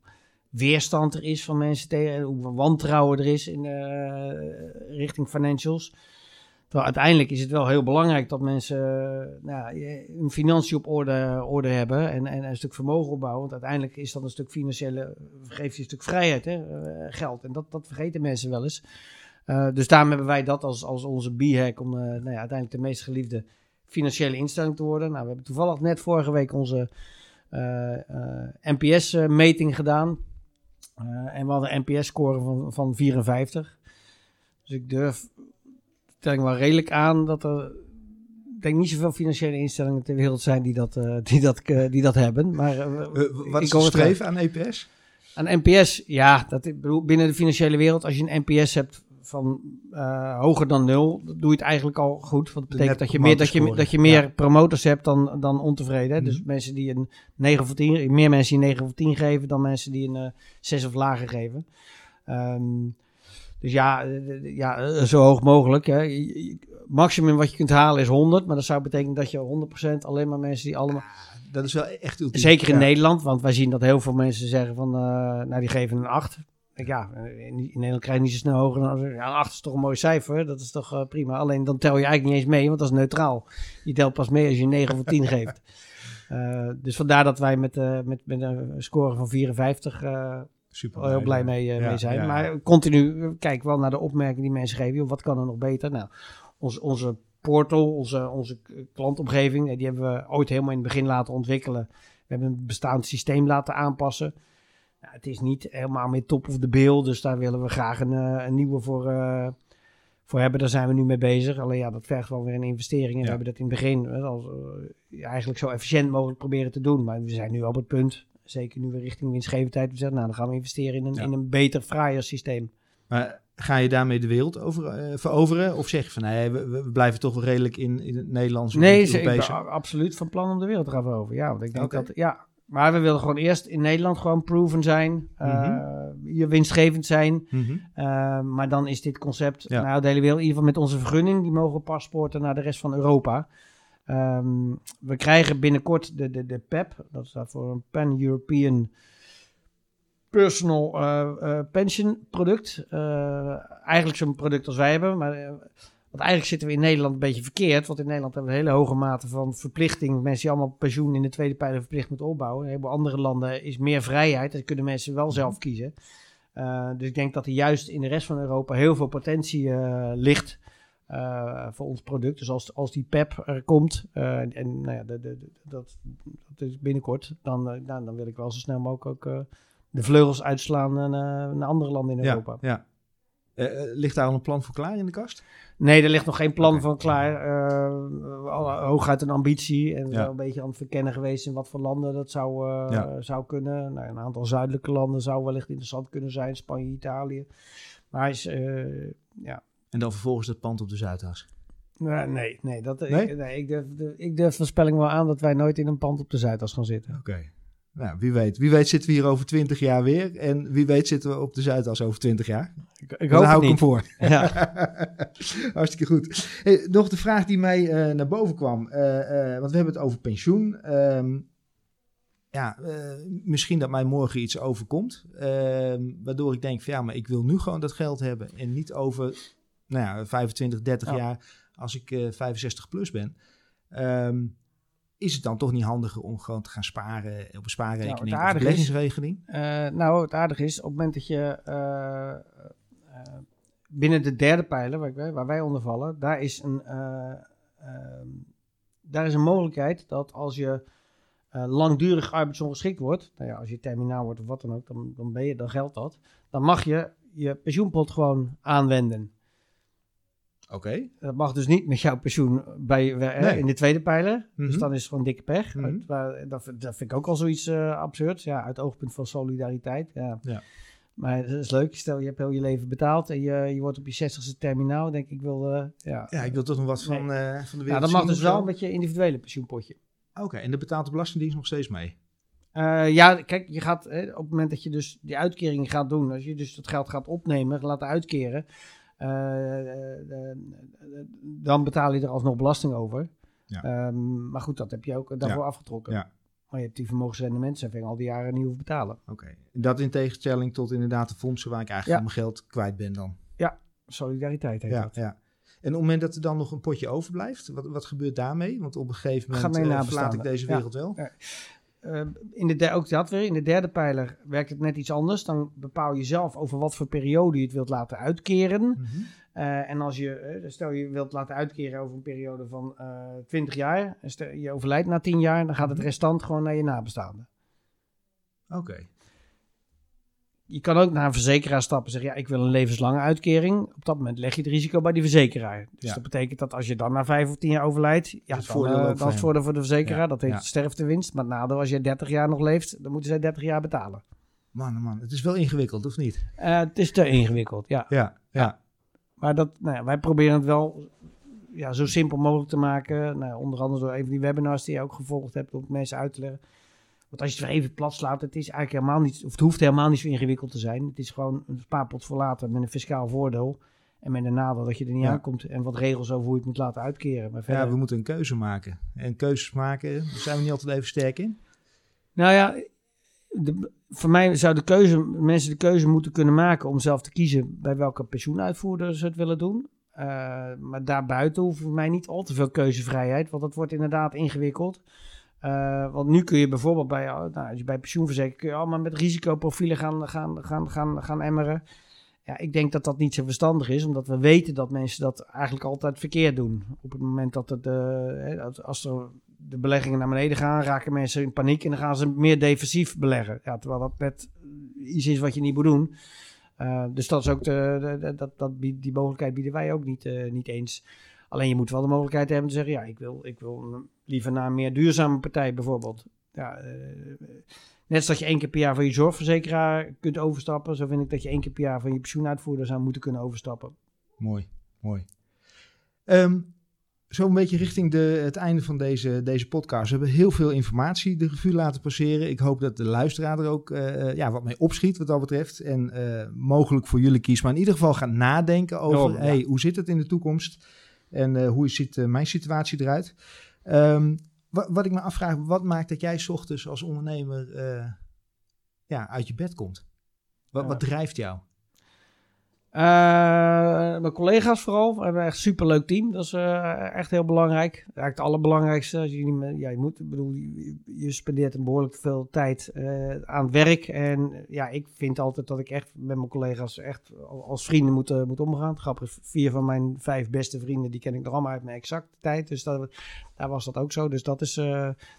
weerstand er is van mensen tegen, hoeveel wantrouwen er is in eh, richting financials. Terwijl uiteindelijk is het wel heel belangrijk dat mensen nou, hun financiën op orde, orde hebben en, en een stuk vermogen opbouwen. Want uiteindelijk is dat een stuk financiële, geeft je een stuk vrijheid, hè, geld. En dat, dat vergeten mensen wel eens. Dus daarom hebben wij dat als, als onze B-hack om nou ja, uiteindelijk de meest geliefde financiële instelling te worden. Nou, we hebben toevallig net vorige week onze eh, NPS-meting gedaan. Eh, en we hadden een NPS-score van, van 54. Dus ik durf, stel ik wel redelijk aan dat er, ik denk niet zoveel financiële instellingen ter wereld zijn die dat, eh, die dat, eh, die dat hebben. Maar eh,
Eh, wat
ik
is
het
streven aan EPS?
Aan NPS, ja, dat, ik bedoel, binnen de financiële wereld, als je een NPS hebt van eh, hoger dan nul, doe je het eigenlijk al goed. Want dat betekent dat je meer, dat je, dat je meer
ja.
promotors hebt dan, dan ontevreden. hè. Dus
Mhm.
mensen die een 9 of 10, meer mensen die een 9 of 10 geven dan mensen die een eh 6 of lager geven. Ehm, dus ja, eh, ja, zo hoog mogelijk. Hè. Maximum wat je kunt halen is 100, maar dat zou betekenen dat je 100% alleen maar mensen die allemaal
Dat is wel echt ultiem.
Zeker in
Ja.
Nederland, want wij zien dat heel veel mensen zeggen van, eh, nou die geven een 8. Ja, eh, in, in Nederland krijg je niet zo snel hoger dan, ja, een 8 is toch een mooi cijfer, dat is toch eh, prima. Alleen dan tel je eigenlijk niet eens mee, want dat is neutraal. Je telt pas mee als je een 9 of een 10 geeft. Eh, dus vandaar dat wij met, met, met een score van 54 eh,
Super
heel blij mee,
Ja,
mee zijn.
ja.
Maar continu, kijk wel naar de opmerkingen die mensen geven. Joh, wat kan er nog beter? Nou, ons, onze portal, onze, onze klantomgeving, die hebben we ooit helemaal in het begin laten ontwikkelen. We hebben een bestaand systeem laten aanpassen. Nou, het is niet helemaal meer top of the bill, dus daar willen we graag een, eh, een nieuwe voor, eh, voor hebben. Daar zijn we nu mee bezig. Alleen ja, dat vergt wel weer een investering. En
Ja.
we hebben dat in het begin eh, als, eigenlijk zo efficiënt mogelijk proberen te doen. Maar we zijn nu op het punt, zeker nu we richting winstgevendheid, we zeggen, nou dan gaan we investeren in een,
Ja.
in een beter, fraaier systeem.
Maar ga je daarmee de wereld over, veroveren? Of zeg je van nee, we, we blijven toch wel redelijk in, in het Nederlands
Nee, ze- ik ben absoluut van plan om de wereld te gaan veroveren. Ja, want ik denk dat, ja. Maar we willen gewoon eerst in Nederland gewoon proven zijn, eh, je winstgevend zijn.
Mhm.
Uh, maar dan is dit concept,
Ja.
nou de hele wereld, in ieder geval met onze vergunning, die mogen paspoorten naar de rest van Europa. Ehm, we krijgen binnenkort de, de, de PEP, dat staat voor een Pan-European Personal eh, eh, Pension product. Eh, eigenlijk zo'n product als wij hebben, maar... eh, want eigenlijk zitten we in Nederland een beetje verkeerd. Want in Nederland hebben we een hele hoge mate van verplichting. Mensen die allemaal pensioen in de tweede pijler verplicht moeten opbouwen. In een heleboel andere landen is meer vrijheid. Dat kunnen mensen wel zelf kiezen. Uh, dus ik denk dat er juist in de rest van Europa heel veel potentie uh, ligt uh, voor ons product. Dus als, als die PEP er komt, en nou ja, de, de, de, dat, dat is binnenkort, dan, nou, dan wil ik wel zo snel mogelijk ook de vleugels uitslaan naar, naar andere landen in Europa.
Ja, ja. Ligt daar al een plan voor klaar in de kast?
Nee, er ligt nog geen plan okay. van klaar. Uh, hooguit een ambitie. En ja. een beetje aan het verkennen geweest in wat voor landen dat zou, uh, ja. zou kunnen. Nou, een aantal zuidelijke landen zou wellicht interessant kunnen zijn. Spanje, Italië. Maar hij is, uh, ja.
En dan vervolgens het pand op de Zuidas?
Nee, nee, dat,
nee?
Ik, nee ik, durf, de, ik durf de spelling wel aan dat wij nooit in een pand op de Zuidas gaan zitten.
Oké. Okay. Nou, wie weet. Wie weet zitten we hier over 20 jaar weer. En wie weet zitten we op de Zuidas over 20 jaar.
Ik, ik hoop
hou
ik
hem voor.
Ja.
Hartstikke goed. Hey, nog de vraag die mij uh, naar boven kwam. Uh, uh, want we hebben het over pensioen. Um, ja, misschien dat mij morgen iets overkomt. waardoor ik denk van ja, maar ik wil nu gewoon dat geld hebben. En niet over nou ja, 25, 30
Ja.
jaar als ik eh 65 plus ben. Ehm, is het dan toch niet handiger om gewoon te gaan sparen op een spaarrekening
Nou,
of
aardige is-
beleggingsrekening?
Eh, nou, het aardige is, op het moment dat je eh, eh, binnen de derde pijler, waar, wij- waar wij onder vallen, daar is een, eh, ehm, daar is een mogelijkheid dat als je langdurig arbeidsongeschikt wordt, nou ja, als je terminaal wordt of wat dan ook, dan, dan, ben je, dan geldt dat. Dan mag je je pensioenpot gewoon aanwenden.
Oké.
Dat mag dus niet met jouw pensioen bij, eh,
Nee.
in de tweede pijler.
Mhm.
Dus dan is het gewoon dikke pech.
Mhm.
Uit- waar- dat, vind- dat vind ik ook al zoiets eh absurd. Ja, uit oogpunt van solidariteit. Ja.
Ja.
Maar dat is leuk. Stel, je hebt heel je leven betaald en je, je wordt op je 60ste terminaal. Denk ik wil, eh, ja.
Ja, ik wil toch nog wat van, van de wereld
Ja, dat mag dus wel met je individuele pensioenpotje.
Oké, en de betaalt de Belastingdienst nog steeds mee?
Ja, kijk, je gaat op het moment dat je dus die uitkering gaat doen, als je dus dat geld gaat opnemen, laten uitkeren, dan betaal je er alsnog belasting over.
Ja.
Ehm, maar goed, dat heb je ook daarvoor afgetrokken.
Ja.
Maar je hebt die vermogensrendementsheffing al die jaren niet hoeven betalen.
Oké. Dat in tegenstelling tot inderdaad de fondsen waar ik eigenlijk
Ja.
mijn geld kwijt ben dan.
Solidariteit heet
Ja,
dat.
ja. En op het moment dat er dan nog een potje overblijft, wat, wat gebeurt daarmee? Want op een gegeven moment eh,
nabestaanden.
verlaat ik deze
Ja.
wereld wel.
Eh, in de der- ook dat weer, in de derde pijler werkt het net iets anders. Dan bepaal je zelf over wat voor periode je het wilt laten uitkeren.
Mhm.
Eh, en als je, eh, stel je wilt laten uitkeren over een periode van eh 20 jaar, en stel je overlijdt na 10 jaar, dan gaat het
Mhm.
restant gewoon naar je nabestaanden.
Oké.
Je kan ook naar een verzekeraar stappen en zeggen, ja, ik wil een levenslange uitkering. Op dat moment leg je het risico bij die verzekeraar. Dus
Ja.
dat betekent dat als je dan na 5 of 10 jaar overlijdt, ja,
het
dan,
voordeel
eh, dan
voor
is het
hem.
voordeel voor de verzekeraar.
Ja,
Dat heet
ja.
sterftewinst. Maar nadeel, als je 30 jaar nog leeft, dan moeten zij 30 jaar betalen.
Man, oh man, het is wel ingewikkeld, of niet?
Eh, het is te ingewikkeld, ja.
Ja, ja.
Maar dat, nou ja, wij proberen het wel ja, zo simpel mogelijk te maken. Nou, onder andere door een van die webinars die je ook gevolgd hebt, om mensen uit te leggen. Want als je het weer even plat slaat, het is eigenlijk helemaal niet, of het hoeft helemaal niet zo ingewikkeld te zijn. Het is gewoon een spaarpot voor later met een fiscaal voordeel. En met een nadeel dat je er niet
Ja.
aankomt. En wat regels over hoe je het moet laten uitkeren. Maar verder,
Ja, we moeten een keuze maken. En keuzes maken, daar zijn we niet altijd even sterk in.
Nou ja, de, voor mij zou de keuze, mensen de keuze moeten kunnen maken om zelf te kiezen bij welke pensioenuitvoerder ze het willen doen. Eh, maar daarbuiten hoeft voor mij niet al te veel keuzevrijheid, want dat wordt inderdaad ingewikkeld. Eh, want nu kun je bijvoorbeeld bij, uh, nou, als je bij pensioenverzekering kun je allemaal met risicoprofielen gaan, gaan, gaan, gaan, gaan emmeren. Ja, ik denk dat dat niet zo verstandig is, omdat we weten dat mensen dat eigenlijk altijd verkeerd doen. Op het moment dat het, eh, als- er de beleggingen naar beneden gaan, raken mensen in paniek en dan gaan ze meer defensief beleggen. Ja, terwijl dat net iets is wat je niet moet doen. Eh, dus dat is ook de, dat, dat, die mogelijkheid bieden wij ook niet, eh, niet eens. Alleen je moet wel de mogelijkheid hebben te zeggen, ja, ik wil, ik wil liever naar een meer duurzame partij bijvoorbeeld. Ja, eh, net als dat je één keer per jaar van je zorgverzekeraar kunt overstappen, zo vind ik dat je één keer per jaar van je pensioenuitvoerder zou moeten kunnen overstappen.
Mooi, mooi. Ehm, zo een beetje richting de, het einde van deze, deze podcast. We hebben heel veel informatie de revue laten passeren. Ik hoop dat de luisteraar er ook eh, ja, wat mee opschiet wat dat betreft. En eh, mogelijk voor jullie kies, maar in ieder geval gaan nadenken over...
Ja.
hey, hoe zit het in de toekomst? En eh, hoe ziet eh, mijn situatie eruit? Ehm, wat, wat ik me afvraag, wat maakt dat jij 's ochtends als ondernemer eh, ja, uit je bed komt? Wat,
Ja.
wat drijft jou?
Eh, mijn collega's vooral. We hebben echt een superleuk team. Dat is eh, echt heel belangrijk. Eigenlijk het allerbelangrijkste. Als je, niet ja, je, moet, bedoel, je, spendeert een behoorlijk veel tijd eh, aan het werk. En ja, ik vind altijd dat ik echt met mijn collega's echt als vrienden moet, moet omgaan. Grappig, vier van mijn vijf beste vrienden, die ken ik nog allemaal uit mijn exacte tijd. Dus dat, daar was dat ook zo. Dus dat is,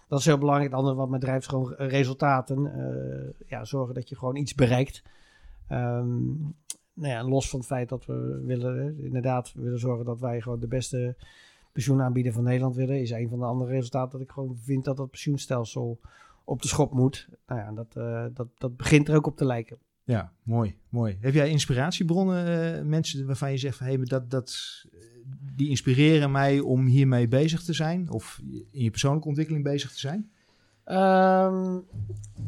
dat is heel belangrijk. Het andere wat mij drijft is gewoon resultaten. Ja, zorgen dat je gewoon iets bereikt. Ehm, nou ja, los van het feit dat we willen, inderdaad, willen zorgen dat wij gewoon de beste pensioenaanbieder van Nederland willen, is een van de andere resultaten dat ik gewoon vind dat het pensioenstelsel op de schop moet. Nou ja, dat, eh, dat, dat begint er ook op te lijken.
Ja, mooi, mooi. Heb jij inspiratiebronnen, eh, mensen waarvan je zegt van maar dat, dat, eh, die inspireren mij om hiermee bezig te zijn of in je persoonlijke ontwikkeling bezig te zijn?
Ehm,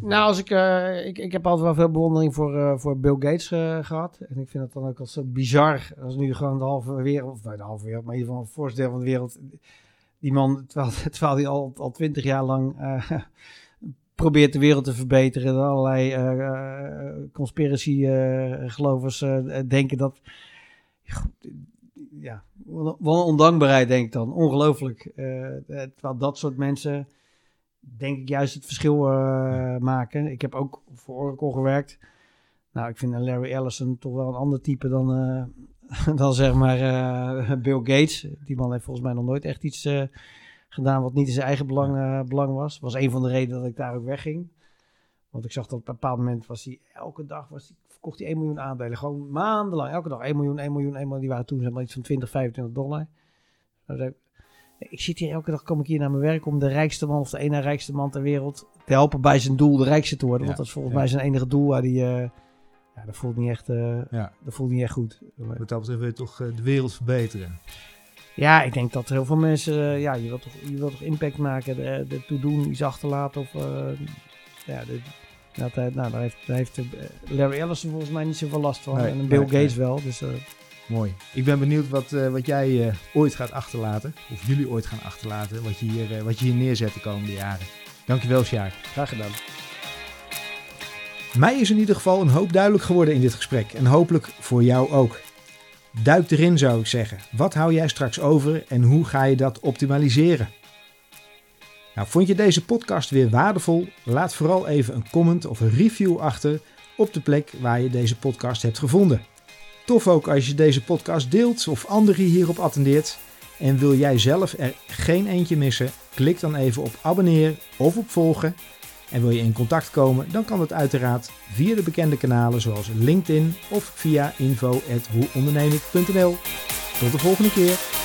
nou, als ik, eh, ik, ik heb altijd wel veel bewondering voor, eh, voor Bill Gates eh, gehad. En ik vind het dan ook al zo bizar als nu gewoon de halve wereld, of nou, de halve wereld, maar in ieder geval een voorste deel van de wereld, die man, terwijl, hij al, al twintig jaar lang probeert de wereld te verbeteren, en allerlei conspiracy gelovers eh, denken dat ja, wel een ondankbaarheid denk ik dan. Ongelooflijk. Terwijl dat soort mensen, denk ik, juist het verschil uh, maken. Ik heb ook voor Oracle gewerkt. Nou, ik vind Larry Ellison toch wel een ander type dan, uh, dan zeg maar Bill Gates. Die man heeft volgens mij nog nooit echt iets gedaan wat niet in zijn eigen belang, belang was. was een van de redenen dat ik daar ook wegging. Want ik zag dat op een bepaald moment was hij elke dag was hij, verkocht hij 1 miljoen aandelen. Gewoon maandenlang, elke dag 1 miljoen, 1 miljoen, 1 miljoen. Die waren toen zeg maar iets van 20, 25 dollar. Dus ik zit hier elke dag, kom ik hier naar mijn werk om de rijkste man of de ene rijkste man ter wereld te helpen bij zijn doel de rijkste te worden. Ja, want dat is volgens ja. mij zijn enige doel waar die, uh, ja, dat voelt niet echt, uh, ja. dat voelt niet echt goed.
Wat dat betreft wil je toch uh, de wereld verbeteren?
Ja, ik denk dat heel veel mensen, ja, je wilt toch, je wilt toch impact maken, ertoe doen, iets achterlaten of, ja, de, dat, nou, daar heeft, daar heeft Larry Ellison volgens mij niet zoveel last van. Nee, en Bill nee, Gates nee. wel. Dus,
Mooi. Ik ben benieuwd wat, uh, wat jij uh, ooit gaat achterlaten. Of jullie ooit gaan achterlaten. Wat je hier, wat je hier neerzet de komende jaren. Dankjewel, Sjaak.
Graag gedaan.
Mij is in ieder geval een hoop duidelijk geworden in dit gesprek. En hopelijk voor jou ook. Duik erin zou ik zeggen. Wat hou jij straks over en hoe ga je dat optimaliseren? Nou, vond je deze podcast weer waardevol? Laat vooral even een comment of een review achter op de plek waar je deze podcast hebt gevonden. Tof ook als je deze podcast deelt of anderen hierop attendeert. En wil jij zelf er geen eentje missen? Klik dan even op abonneer of op volgen. En wil je in contact komen, dan kan dat uiteraard via de bekende kanalen zoals LinkedIn of via info.hoeondernemik.nl. Tot de volgende keer.